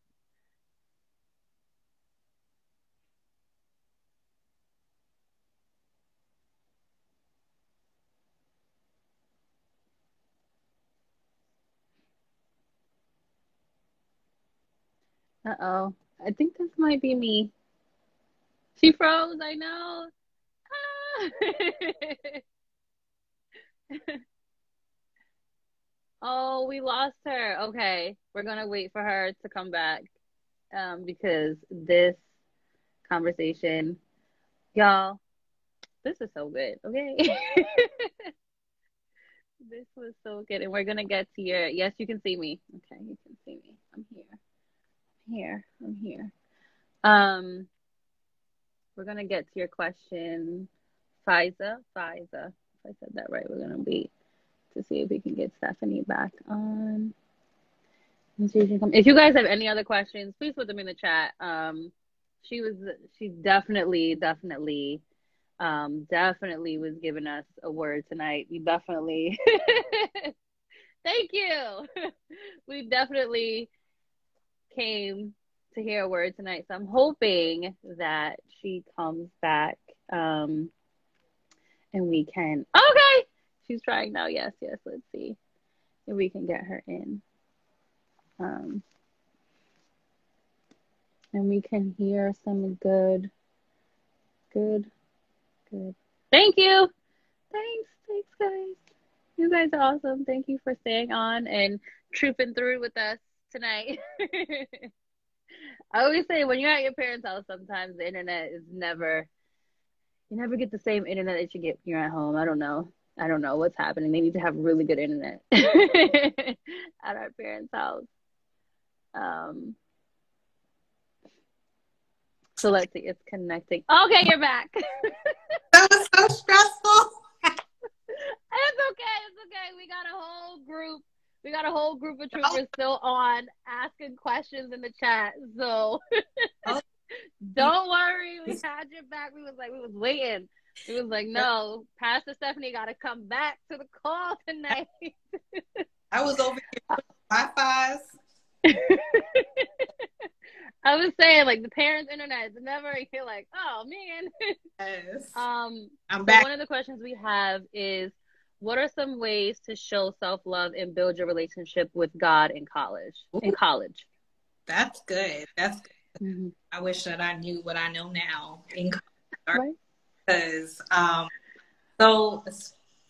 Uh oh. I think this might be me. She froze. I know. Ah. Oh, we lost her. Okay, we're gonna wait for her to come back, um, because this conversation, y'all, this is so good. Okay, this was so good, and we're gonna get to your. Yes, you can see me. Okay, you can see me. I'm here. Here. I'm here. Um, we're gonna get to your question, Fiza. Fiza. If I said that right, we're gonna wait to see if we can get Stephanie back on. If you guys have any other questions, please put them in the chat. Um, she was, she definitely, definitely, um, definitely was giving us a word tonight. We definitely, thank you. we definitely came to hear a word tonight. So I'm hoping that she comes back, um, and we can. Okay, she's trying now. Yes, yes. Let's see if we can get her in. Um, and we can hear some good, good, good. Thank you. Thanks. Thanks, guys. You guys are awesome. Thank you for staying on and trooping through with us tonight. I always say when you're at your parents' house, sometimes the internet is never, you never get the same internet that you get when you're at home. I don't know. I don't know what's happening. They need to have really good internet at our parents' house. Um, so let's see, it's connecting. Okay, you're back. that was so stressful. it's okay, it's okay. We got a whole group. We got a whole group of troopers still on asking questions in the chat. So oh. don't worry, we had your back. We was like, we was waiting. It was like, no, Pastor Stephanie got to come back to the call tonight. I was over here Wi-Fi's. I was saying, like the parents' internet is never. You're like, oh man. Yes. Um, I'm back. One of the questions we have is, what are some ways to show self love and build your relationship with God in college? Ooh, in college. That's good. That's good. Mm-hmm. I wish that I knew what I know now in college. Right because um, so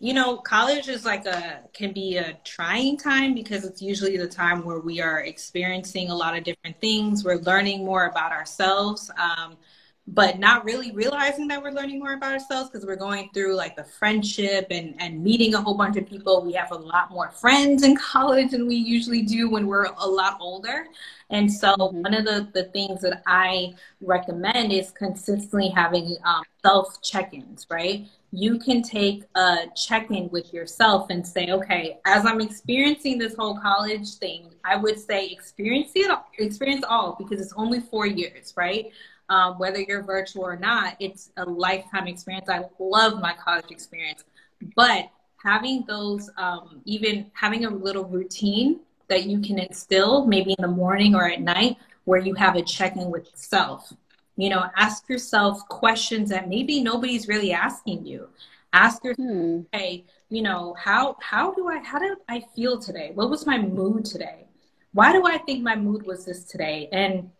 you know college is like a can be a trying time because it's usually the time where we are experiencing a lot of different things we're learning more about ourselves um, but not really realizing that we're learning more about ourselves because we're going through like the friendship and, and meeting a whole bunch of people. We have a lot more friends in college than we usually do when we're a lot older. And so, mm-hmm. one of the, the things that I recommend is consistently having um, self check ins, right? You can take a check in with yourself and say, okay, as I'm experiencing this whole college thing, I would say experience it, experience all because it's only four years, right? Um, whether you're virtual or not. It's a lifetime experience. I love my college experience, but having those, um, even having a little routine that you can instill, maybe in the morning or at night, where you have a check in with self. You know, ask yourself questions that maybe nobody's really asking you. Ask yourself, hmm. hey, you know, how how do I how did I feel today? What was my mood today? Why do I think my mood was this today? And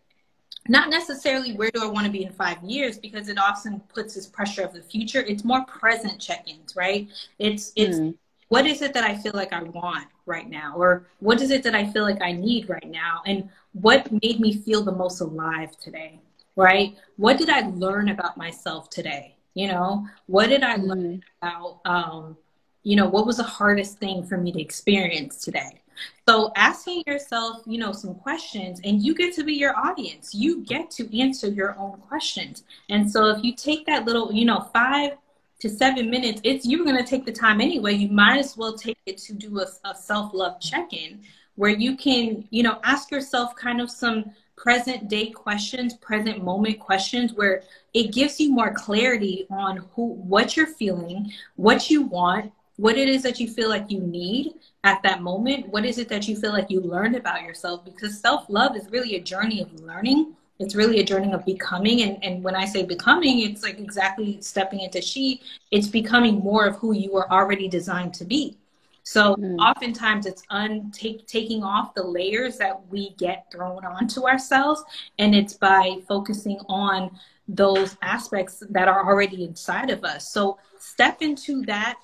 not necessarily where do I want to be in five years because it often puts this pressure of the future. It's more present check-ins, right? It's it's mm. what is it that I feel like I want right now, or what is it that I feel like I need right now, and what made me feel the most alive today, right? What did I learn about myself today? You know, what did I learn about? Um, you know, what was the hardest thing for me to experience today? So asking yourself, you know, some questions and you get to be your audience. You get to answer your own questions. And so if you take that little, you know, five to seven minutes, it's you're going to take the time anyway. You might as well take it to do a, a self-love check-in where you can, you know, ask yourself kind of some present day questions, present moment questions where it gives you more clarity on who what you're feeling, what you want, what it is that you feel like you need at that moment. What is it that you feel like you learned about yourself? Because self love is really a journey of learning. It's really a journey of becoming. And, and when I say becoming, it's like exactly stepping into she, it's becoming more of who you are already designed to be. So mm-hmm. oftentimes it's un- take, taking off the layers that we get thrown onto ourselves. And it's by focusing on those aspects that are already inside of us. So step into that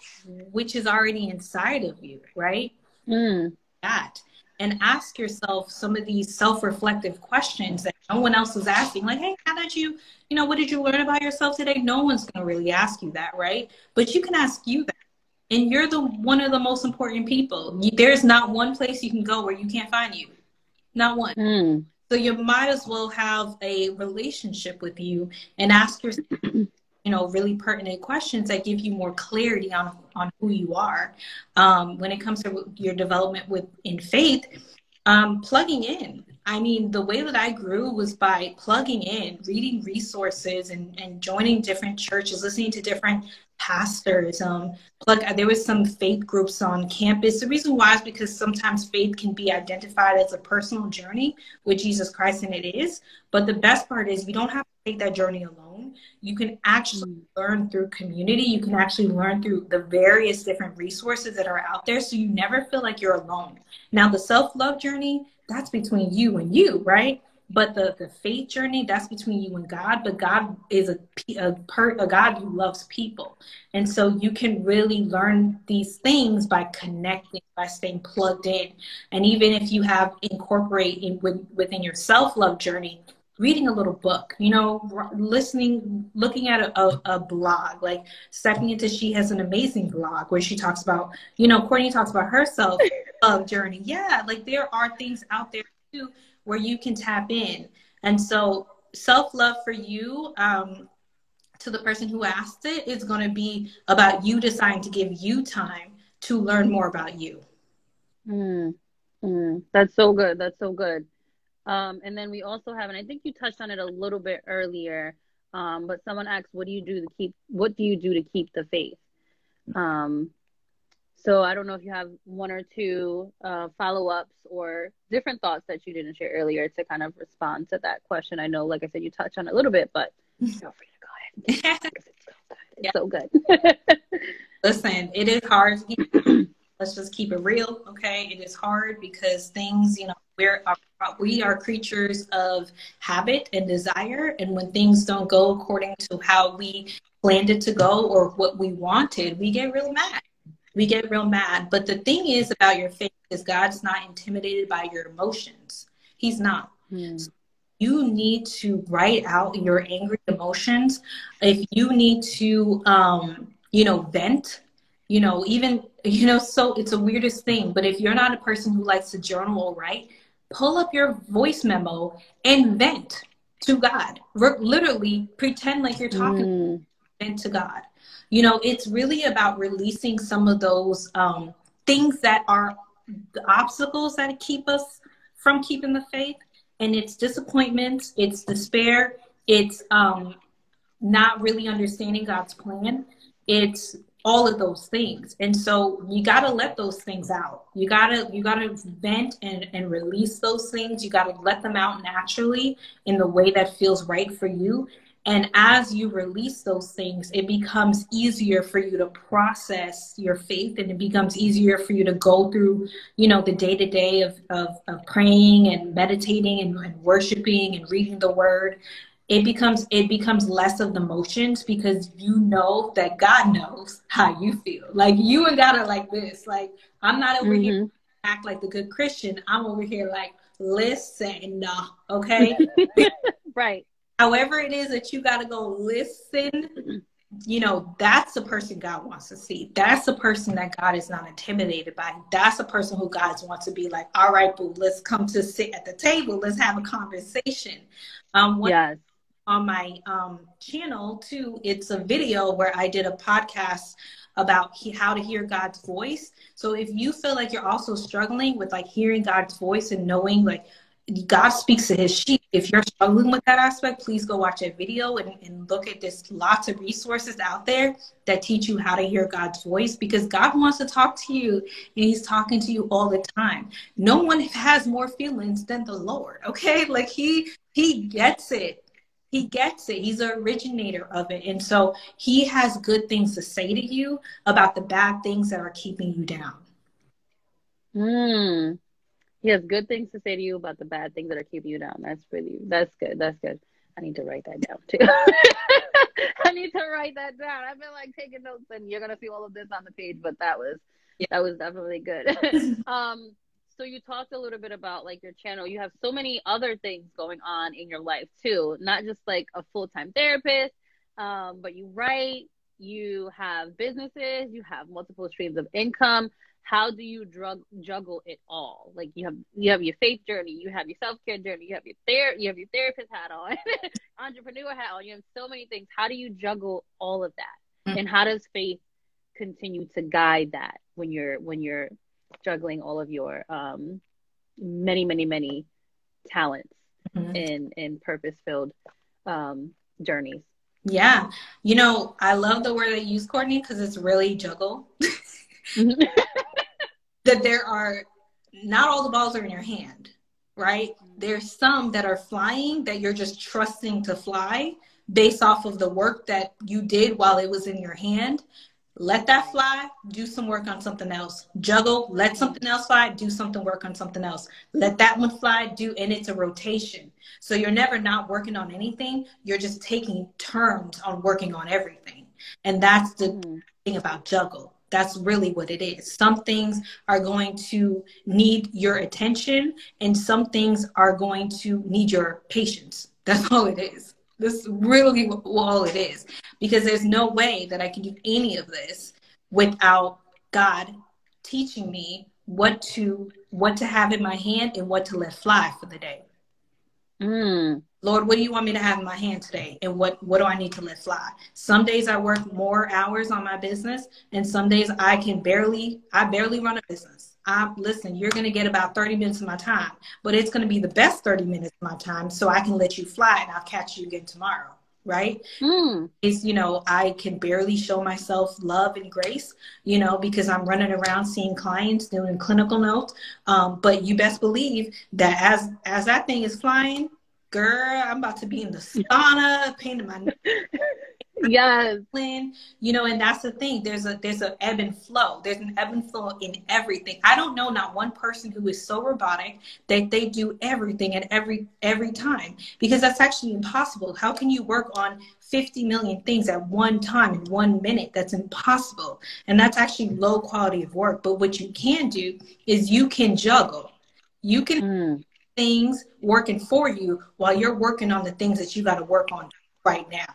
which is already inside of you, right? Mm. That and ask yourself some of these self-reflective questions that no one else is asking. Like, hey, how did you, you know, what did you learn about yourself today? No one's going to really ask you that, right? But you can ask you that. And you're the one of the most important people. There's not one place you can go where you can't find you. Not one. Mm. So you might as well have a relationship with you and ask yourself, you know, really pertinent questions that give you more clarity on on who you are. Um, when it comes to your development with in faith, Um, plugging in. I mean, the way that I grew was by plugging in, reading resources, and, and joining different churches, listening to different pastors. Um, plug, there was some faith groups on campus. The reason why is because sometimes faith can be identified as a personal journey with Jesus Christ, and it is. But the best part is you don't have to take that journey alone. You can actually learn through community. You can actually learn through the various different resources that are out there, so you never feel like you're alone. Now, the self love journey that's between you and you, right? But the the faith journey, that's between you and God. But God is a a, per, a God who loves people, and so you can really learn these things by connecting, by staying plugged in, and even if you have incorporate in, with, within your self love journey, reading a little book, you know, listening, looking at a, a, a, blog, like stepping into She Has an Amazing blog where she talks about, you know, Courtney talks about herself love journey. Yeah, like there are things out there too where you can tap in. And so self love for you, um, to the person who asked it, is going to be about you deciding to give you time to learn more about you. Mm, mm, that's so good. That's so good. Um, and then we also have, and I think you touched on it a little bit earlier, um, but someone asked, "What do you do to keep? What do you do to keep the faith?" Um, so I don't know if you have one or two uh, follow ups or different thoughts that you didn't share earlier to kind of respond to that question. I know, like I said, you touched on it a little bit, but feel free to go ahead. it's so good. It's so good. Listen, it is hard. Let's just keep it real, okay? It is hard because things, you know, we're we are creatures of habit and desire, and when things don't go according to how we planned it to go or what we wanted, we get real mad we get real mad. But the thing is about your faith is God's not intimidated by your emotions. He's not. Mm. So you need to write out your angry emotions. If you need to, um, you know, vent, you know, even, you know, so it's a weirdest thing. But if you're not a person who likes to journal or write, pull up your voice memo and vent to God. literally pretend like you're talking mm. to God you know it's really about releasing some of those um, things that are the obstacles that keep us from keeping the faith and it's disappointments it's despair it's um, not really understanding god's plan it's all of those things. And so you got to let those things out. You got to you got to vent and, and release those things. You got to let them out naturally in the way that feels right for you. And as you release those things, it becomes easier for you to process your faith and it becomes easier for you to go through, you know, the day to day of of praying and meditating and, and worshiping and reading the word. It becomes it becomes less of the motions because you know that God knows how you feel. Like you and God are like this. Like I'm not over mm-hmm. here act like the good Christian. I'm over here like listen, okay? right however it is that you got to go listen you know that's the person god wants to see that's the person that god is not intimidated by that's the person who god wants to be like all right boo let's come to sit at the table let's have a conversation um yes. On my um channel too it's a video where i did a podcast about he, how to hear god's voice so if you feel like you're also struggling with like hearing god's voice and knowing like God speaks to his sheep. If you're struggling with that aspect, please go watch a video and, and look at this. Lots of resources out there that teach you how to hear God's voice because God wants to talk to you and he's talking to you all the time. No one has more feelings than the Lord, okay? Like he he gets it. He gets it. He's the originator of it. And so he has good things to say to you about the bad things that are keeping you down. Hmm. He has good things to say to you about the bad things that are keeping you down. That's really that's good. That's good. I need to write that down too. I need to write that down. I've been like taking notes, and you're gonna see all of this on the page. But that was yeah. that was definitely good. um, so you talked a little bit about like your channel. You have so many other things going on in your life too, not just like a full time therapist, um, but you write. You have businesses. You have multiple streams of income how do you drug, juggle it all? Like you have you have your faith journey, you have your self care journey, you have your ther- you have your therapist hat on, entrepreneur hat on. You have so many things. How do you juggle all of that? Mm-hmm. And how does faith continue to guide that when you're when you're juggling all of your um many, many, many talents Mhm. in in purpose filled um, journeys. Yeah. You know, I love the word that you use, Courtney, because it's really juggle. that there are not all the balls are in your hand, right? There's some that are flying that you're just trusting to fly based off of the work that you did while it was in your hand. Let that fly, do some work on something else. Juggle, let something else fly, do something work on something else. Let that one fly, do, and it's a rotation. So you're never not working on anything. You're just taking turns on working on everything. And that's the Mhm. thing about juggle. That's really what it is. Some things are going to need your attention, and some things are going to need your patience. That's all it is. That's really all it is. Because there's no way that I can do any of this without God teaching me what to what to have in my hand and what to let fly for the day. Mm. Lord, what do you want me to have in my hand today? And what, what do I need to let fly? Some days I work more hours on my business, and some days I can barely, I barely run a business. I listen, you're gonna get about 30 minutes of my time, but it's gonna be the best 30 minutes of my time so I can let you fly and I'll catch you again tomorrow. Right? Mm. Is you know, I can barely show myself love and grace, you know, because I'm running around seeing clients doing clinical notes. Um, but you best believe that as as that thing is flying, girl, I'm about to be in the sauna, painting my Yes. you know, and that's the thing. There's a there's a ebb and flow. There's an ebb and flow in everything. I don't know not one person who is so robotic that they do everything at every every time because that's actually impossible. How can you work on 50 million things at one time in one minute? That's impossible. And that's actually low quality of work. But what you can do is you can juggle. You can Mm. things working for you while you're working on the things that you got to work on right now.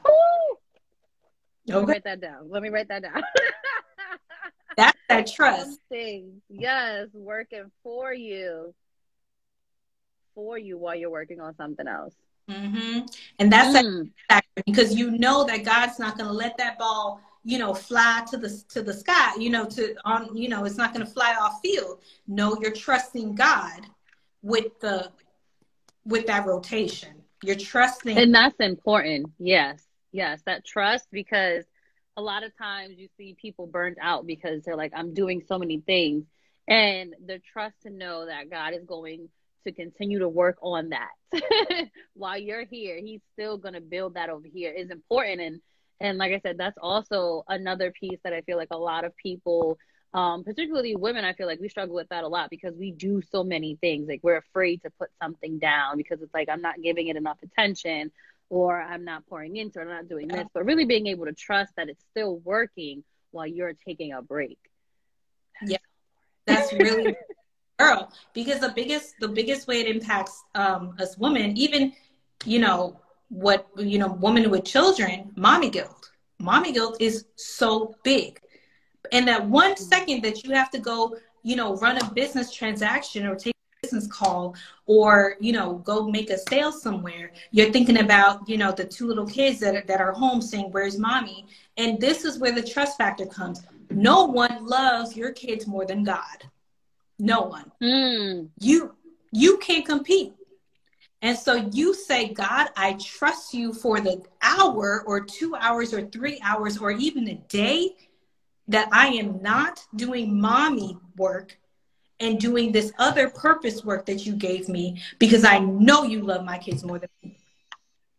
Let me write that down. Let me write that down. That's that trust. Things, yes, working for you, for you while you're working on something else. Mm-hmm. And that's Mm. factor because you know that God's not going to let that ball, you know, fly to the to the sky. You know, to on, you know, it's not going to fly off field. No, you're trusting God with the with that rotation. You're trusting. And that's important. Yes. Yes. That trust because a lot of times you see people burnt out because they're like, I'm doing so many things. And the trust to know that God is going to continue to work on that while you're here. He's still going to build that over here is important. And, and like I said, that's also another piece that I feel like a lot of people, um, particularly women, I feel like we struggle with that a lot because we do so many things. Like we're afraid to put something down because it's like, I'm not giving it enough attention or I'm not pouring into it, I'm not doing this, but really being able to trust that it's still working while you're taking a break. Yeah. That's really girl because the biggest the biggest way it impacts um, us women, even you know what you know, women with children, mommy guilt. Mommy guilt is so big, and that one second that you have to go, you know, run a business transaction or take business call or you know go make a sale somewhere you're thinking about you know the two little kids that are, that are home saying where's mommy? And this is where the trust factor comes. No one loves your kids more than god. No one. Mm. you you can't compete. And so you say god i trust you for the hour or two hours or three hours or even a day that i am not doing mommy work and doing this other purpose work that you gave me because i know you love my kids more than me.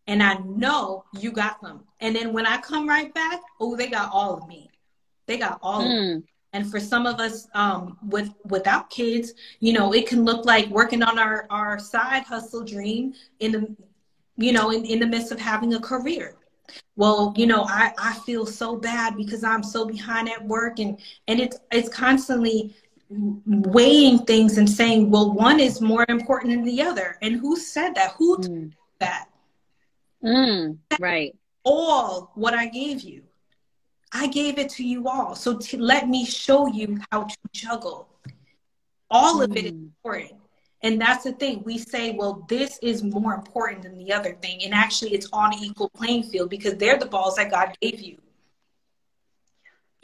And i know you got them and then when i come right back oh they got all of me. They got all of me. Mm. and for some of us um, with without kids you know it can look like working on our our side hustle dream in the you know in, in the midst of having a career. Well you know i i feel so bad because i'm so behind at work and and it's it's constantly weighing things and saying well one is more important than the other and who said that who told Mm. that Mm. Right. all what I gave you. I gave it to you all. So to let me show you how to juggle. All of it is Mm. important. And that's the thing. We say, well, this is more important than the other thing. And actually, it's on an equal playing field because they're the balls that God gave you.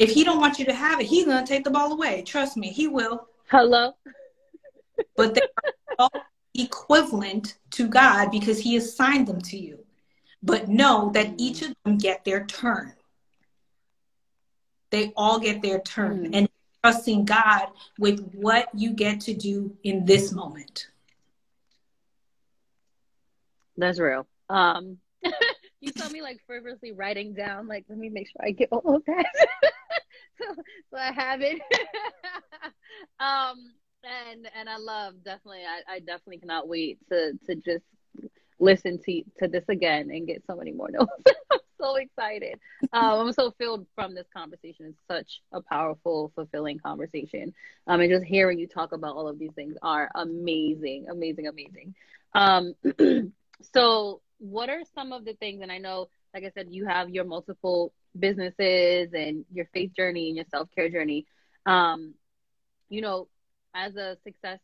If He don't want you to have it, He's going to take the ball away. Trust me, He will. Hello. But they are all equivalent to God because He assigned them to you. But know that each of them get their turn. They all get their turn. Mm. And trusting God with what you get to do in this moment. That's real. Um, you saw me like fervently writing down, like, let me make sure I get all of that. so, I have it. um, and and I love definitely. I, I definitely cannot wait to to just listen to to this again and get so many more notes. I'm so excited. Um, I'm so filled from this conversation. It's such a powerful, fulfilling conversation. Um, and just hearing you talk about all of these things are amazing, amazing, amazing. Um, so what are some of the things? And I know, like I said, you have your multiple businesses and your faith journey and your self care journey. Um, you know, as a success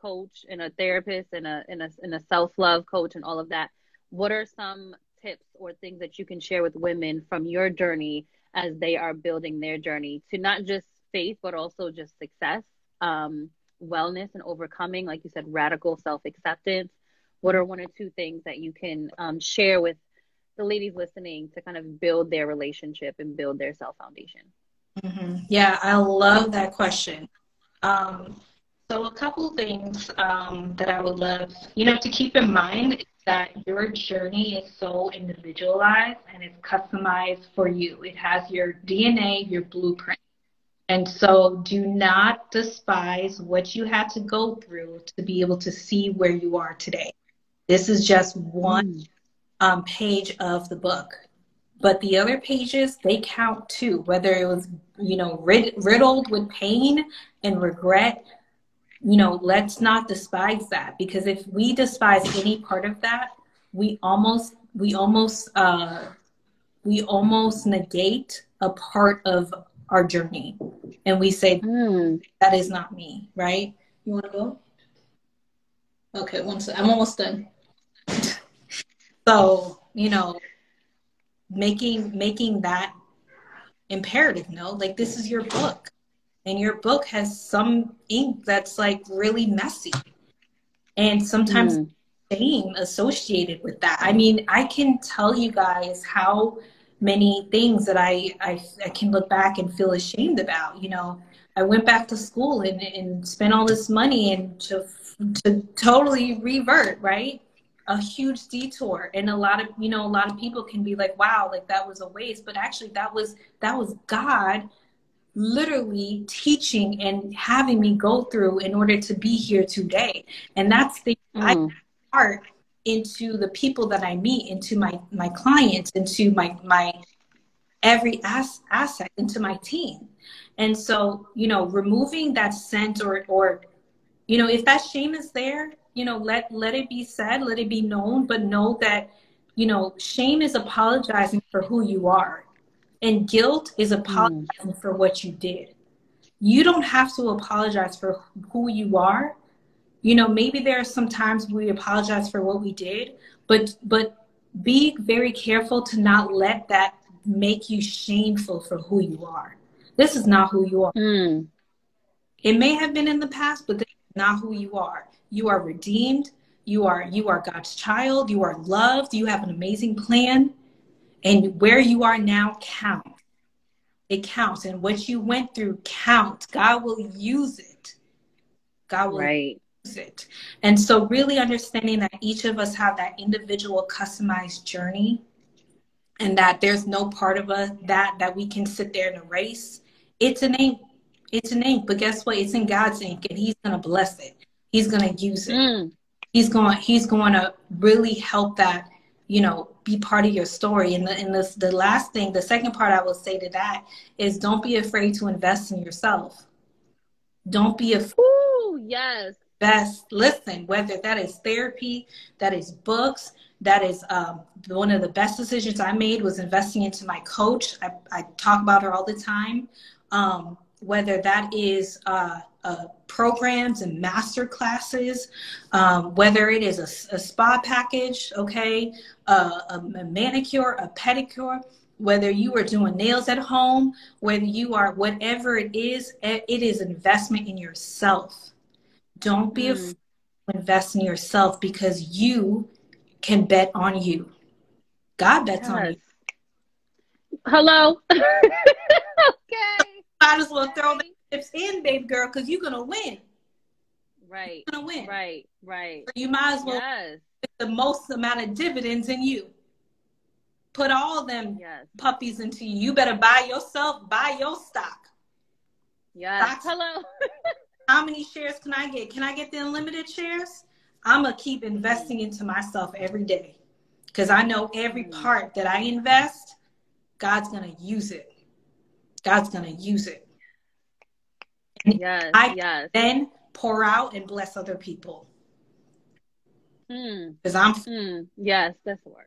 coach and a therapist and a and a, and a self love coach and all of that, what are some tips or things that you can share with women from your journey as they are building their journey to not just faith but also just success, um, wellness, and overcoming, like you said, radical self acceptance. What are one or two things that you can um, share with the ladies listening to kind of build their relationship and build their self foundation? Mm-hmm. Yeah, I love that question. Um, so, a couple things um, that I would love, you know, to keep in mind is that your journey is so individualized and it's customized for you. It has your DNA, your blueprint. And so, do not despise what you had to go through to be able to see where you are today. This is just one mm. Um, page of the book. But the other pages they count too whether it was you know rid- riddled with pain and regret you know let's not despise that. Because if we despise any part of that we almost we almost uh we almost negate a part of our journey. And we say mm. that is not me right? You want to go? Okay one second i'm almost done so you know making making that imperative no like this is your book. And your book has some ink that's like really messy. And sometimes mm. shame associated with that. I mean i can tell you guys how many things that I, I, I can look back and feel ashamed about you know. I went back to school and, and spent all this money and to to totally revert right a huge detour. And a lot of you know a lot of people can be like wow like that was a waste. But actually that was that was god literally teaching and having me go through in order to be here today. And that's the mm. I part into the people that i meet into my my clients into my my every ass, asset into my team. And so you know removing that scent or or you know if that shame is there you know let let it be said let it be known but know that you know shame is apologizing for who you are and guilt is apologizing mm. for what you did. You don't have to apologize for who you are. You know maybe there are some times we apologize for what we did but but be very careful to not let that make you shameful for who you are. This is not who you are. Mm. it may have been in the past but this is not who you are you are redeemed. You are you are god's child. You are loved. You have an amazing plan. And where you are now counts it counts. And what you went through counts god will use it. God will right. use it. And so really understanding that each of us have that individual customized journey and that there's no part of us that that we can sit there and erase. It's an ink it's an ink but guess what? It's in god's ink and he's going to bless it he's going to use it. Mm. He's going he's going to really help that, you know, be part of your story. And the and the the last thing, the second part I will say to that is don't be afraid to invest in yourself. Don't be afraid. Ooh, yes. Best listen, whether that is therapy, that is books, that is um, one of the best decisions I made was investing into my coach. I, I talk about her all the time. Um, whether that is uh, uh, programs and master classes, um, whether it is a, a spa package, okay, uh, a, a manicure, a pedicure, whether you are doing nails at home, whether you are whatever it is, it is investment in yourself. Don't be mm. afraid to invest in yourself because you can bet on you. God bets yes. on you. Hello. okay. Might as well throw the chips in, baby girl, because you're gonna win. Right. You're gonna win. Right. Right. So you might as well yes. the most amount of dividends in you. Put all them yes. puppies into you. You better buy yourself, buy your stock. Yeah. Hello. How many shares can I get? Can I get the unlimited shares? I'm gonna keep investing into myself every day because I know every mm. part that I invest, God's gonna use it. God's gonna use it. Yes, I yes. then pour out and bless other people. Because mm. I'm. Mm. Yes, that's the word.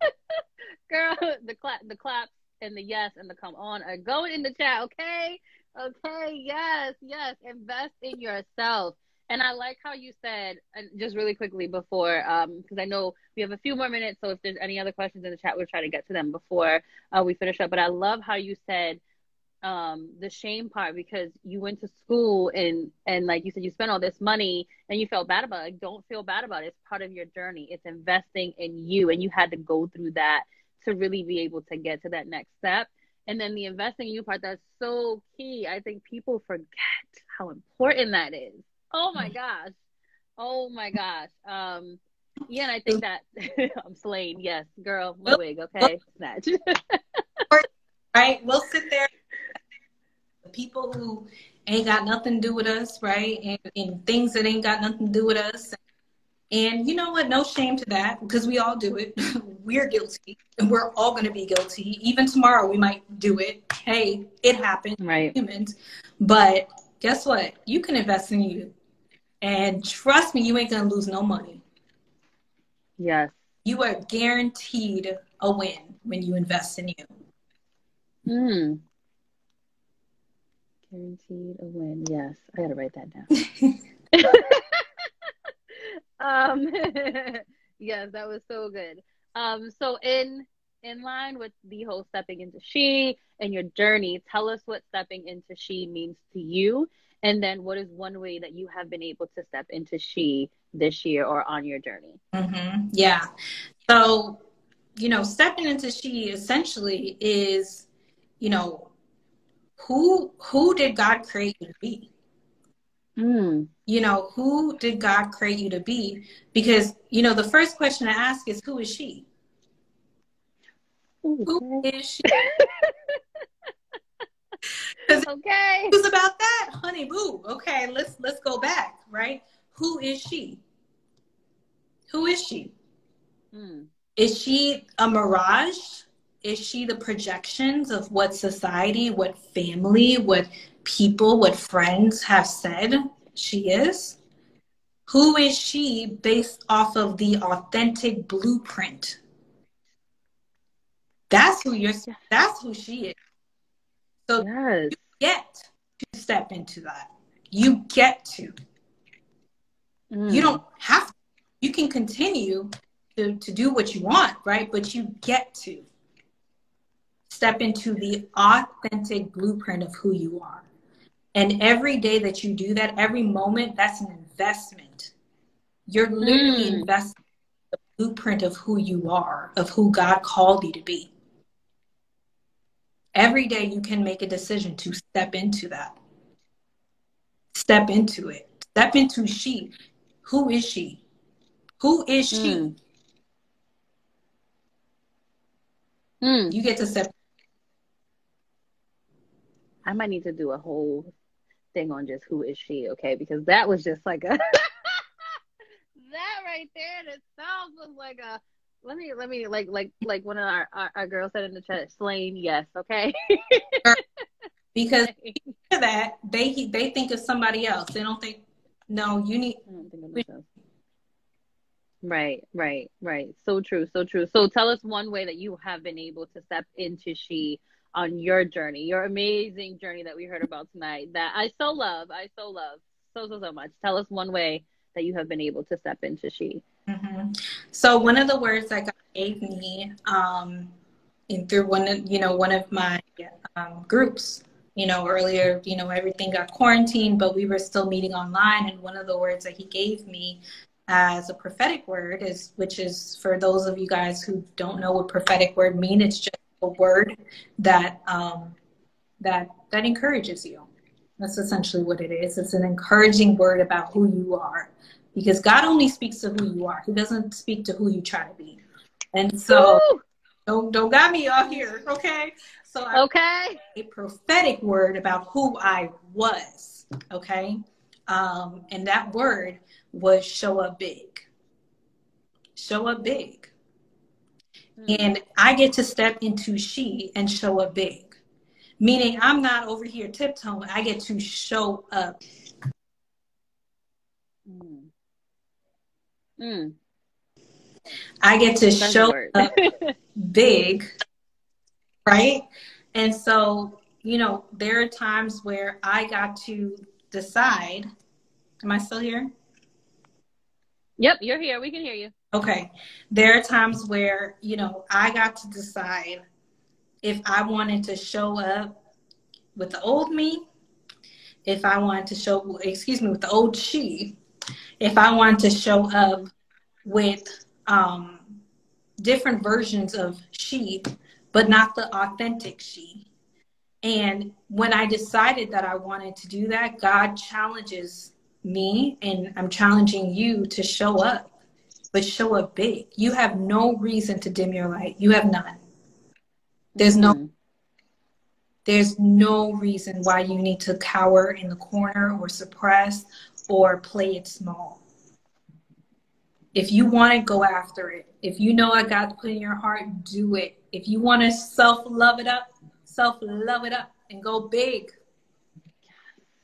Girl, the clap, the claps, and the yes and the come on are going in the chat. Okay, okay, yes, yes. Invest in yourself. And I like how you said, and just really quickly before, because um, I know we have a few more minutes. So if there's any other questions in the chat, we'll try to get to them before uh, we finish up. But I love how you said um, the shame part because you went to school and and like you said, you spent all this money and you felt bad about it. Like, don't feel bad about it. It's part of your journey. It's investing in you, and you had to go through that to really be able to get to that next step. And then the investing in you part that's so key. I think people forget how important that is. Oh my gosh. Oh my gosh. Um yeah, and I think that I'm slaying. Yes, girl, my wig, okay? Snatch. right? We'll sit there. People who ain't got nothing to do with us, right? And, and things that ain't got nothing to do with us. And you know what? No shame to that because we all do it. we're guilty and we're all going to be guilty. Even tomorrow, we might do it. Hey, it happened. Right. Humans. But guess what? You can invest in you. And trust me, you ain't gonna lose no money. Yes. You are guaranteed a win when you invest in you. Hmm. Guaranteed a win. Yes. I gotta write that down. um yes, that was so good. Um so in in line with the whole stepping into she and your journey, tell us what stepping into she means to you and then what is one way that you have been able to step into she this year or on your journey? Mm-hmm. Yeah. So, you know, stepping into she essentially is, you know, who who did God create you to be? Mm. You know, who did God create you to be? Because, you know, the first question I ask is who is she? Ooh, who okay. she? okay. Who's about that, honey boo? Okay, let's let's go back, right? Who is she? Who is she? Hmm. Is she a mirage? Is she the projections of what society, what family, what people, what friends have said she is? Who is she based off of the authentic blueprint? That's who you're that's who she is. So yes. you get to step into that. You get to. Mm. You don't have to. You can continue to, to do what you want, right? But you get to step into the authentic blueprint of who you are. And every day that you do that, every moment, that's an investment. You're literally mm. investing the blueprint of who you are, of who God called you to be. Every day you can make a decision to step into that. Step into it. Step into she. Who is she? Who is she? Mm. Mm. You get to step. I might need to do a whole thing on just who is she, okay? Because that was just like a that right there in itself was like a let me let me like like like one of our, our, our girls said in the chat, Slain, yes, okay. because that they they think of somebody else. They don't think no, you need Right, right, right. So true, so true. So tell us one way that you have been able to step into she on your journey, your amazing journey that we heard about tonight that I so love. I so love so so so much. Tell us one way that you have been able to step into she. Mm-hmm. So one of the words that God gave me um, in through one of you know one of my um, groups you know, earlier, you know, everything got quarantined, but we were still meeting online. And one of the words that he gave me as a prophetic word is, which is for those of you guys who don't know what prophetic word mean, it's just a word that um, that that encourages you. That's essentially what it is. It's an encouraging word about who you are, because God only speaks to who you are. He doesn't speak to who you try to be. And so, Woo! don't don't got me out here, okay? So I okay, a prophetic word about who I was, okay, um, and that word was show up big. Show up big. Mm. And I get to step into she and show up big. Meaning I'm not over here tiptoeing. I get to show up. Mm. Mm. I get to That's show up big, right? And so, you know, there are times where I got to decide. Am I still here? Yep, you're here. We can hear you. Okay. There are times where, you know, I got to decide if I wanted to show up with the old me, if I wanted to show, excuse me, with the old she, if I wanted to show up with um, different versions of she, but not the authentic she. And when I decided that I wanted to do that, God challenges me and I'm challenging you to show up, but show up big. You have no reason to dim your light. You have none. There's no mm-hmm. there's no reason why you need to cower in the corner or suppress or play it small. If you want to go after it, if you know what God put in your heart, do it. If you want to self love it up, self love it up and go big.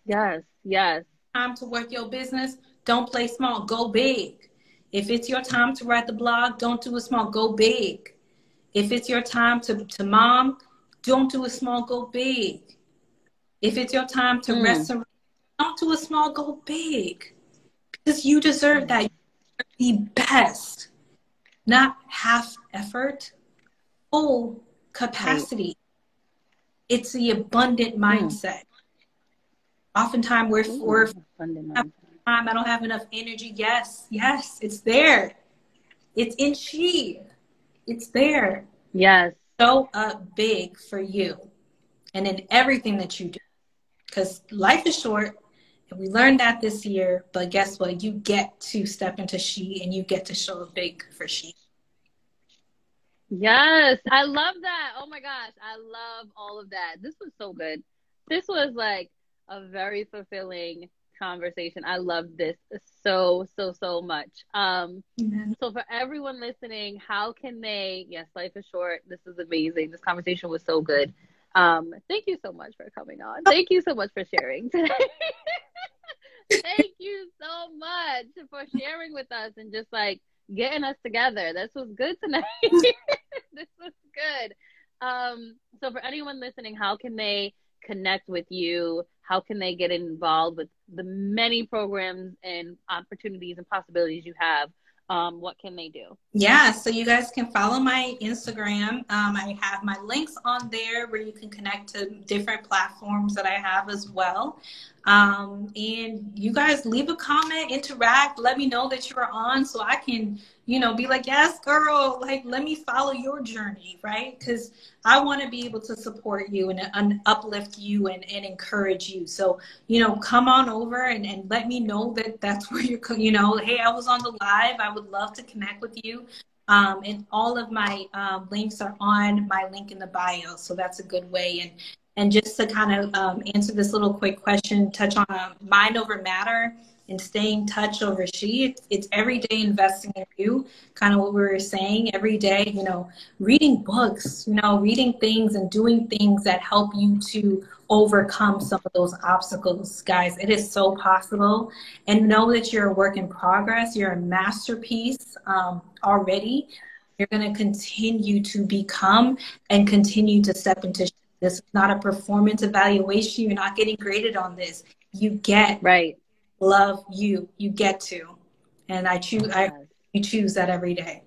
Yes, yes time to work your business, don't play small, go big. If it's your time to write the blog, don't do it small, go big. If it's your time to, to mom, don't do it small, go big. If it's your time to mm. rest, don't do it small, go big. Because you deserve that. You the best, not half effort, full capacity. Right. It's the abundant mm. Oftentimes we're, we're time. I don't have enough energy. Yes, yes, it's there. It's in she. It's there. Yes. Show up big for you and in everything that you do. Because life is short. And we learned that this year. But guess what? You get to step into she and you get to show up big for she. Yes, I love that. Oh my gosh, I love all of that. This was so good. This was like a very fulfilling conversation. I love this so, so, so much. Um, So, for everyone listening, how can they? Yes, life is short. This is amazing. This conversation was so good. Um, thank you so much for coming on. Thank you so much for sharing today. thank you so much for sharing with us and just like getting us together. This was good tonight. this was good. Um, so, for anyone listening, how can they connect with you? How can they get involved with the many programs and opportunities and possibilities you have? Um, what can they do? Yeah, so you guys can follow my Instagram. Um, I have my links on there where you can connect to different platforms that I have as well. Um, and you guys leave a comment, interact, let me know that you're on so I can, you know, be like, yes, girl, like, let me follow your journey, right? Because I want to be able to support you and, and uplift you and, and encourage you. So, you know, come on over and, and let me know that that's where you're, you know, hey, I was on the live. I would love to connect with you. Um, and all of my um, links are on my link in the bio. So that's a good way. And and just to kind of um, answer this little quick question, touch on uh, mind over matter and staying touch over she. It's, it's every day investing in you, kind of what we were saying. Every day, you know, reading books, you know, reading things and doing things that help you to overcome some of those obstacles, guys. It is so possible. And know that you're a work in progress. You're a masterpiece um, already. You're going to continue to become and continue to step into this is not a performance evaluation. You're not getting graded on this. You get right. Love you. You get to, and I choose. Yes. I you choose that every day.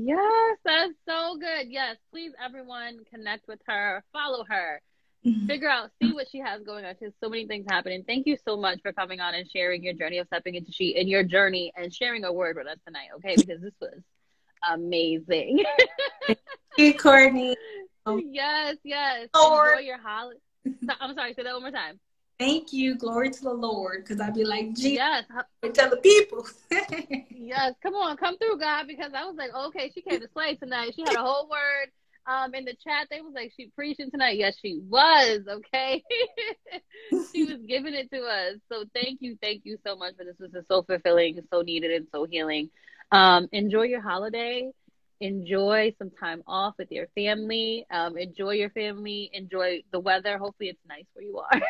Yes, that's so good. Yes, please, everyone, connect with her, follow her, mm-hmm. figure out, see what she has going on. She has so many things happening. Thank you so much for coming on and sharing your journey of stepping into she and your journey and sharing a word with us tonight. Okay, because this was amazing. Thank you, Courtney. Yes, yes. Lord. Enjoy your holiday. I'm sorry. Say that one more time. Thank you, glory to the Lord, because I'd be like, Jesus, yes, tell the people. yes, come on, come through, God, because I was like, okay, she came to slay tonight. She had a whole word um in the chat. They was like, she preaching tonight. Yes, she was. Okay, she was giving it to us. So thank you, thank you so much for this. This is so fulfilling, so needed, and so healing. Um, enjoy your holiday enjoy some time off with your family. Um, enjoy your family. Enjoy the weather. Hopefully, it's nice where you are.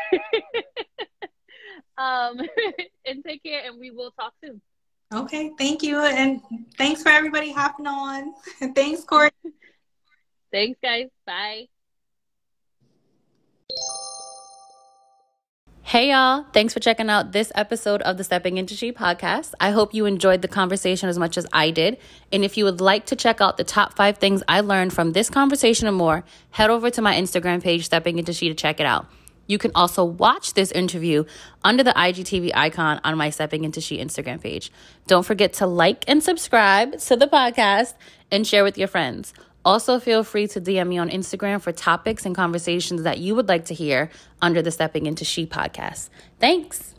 um, and take care. And we will talk soon. Okay, thank you, and thanks for everybody hopping on. thanks, Court. thanks, guys. Bye. Hey, y'all. Thanks for checking out this episode of the Stepping Into She podcast. I hope you enjoyed the conversation as much as I did. And if you would like to check out the top five things I learned from this conversation and more, head over to my Instagram page, Stepping Into She, to check it out. You can also watch this interview under the IGTV icon on my Stepping Into She Instagram page. Don't forget to like and subscribe to the podcast and share with your friends. Also, feel free to DM me on Instagram for topics and conversations that you would like to hear under the Stepping Into She podcast. Thanks.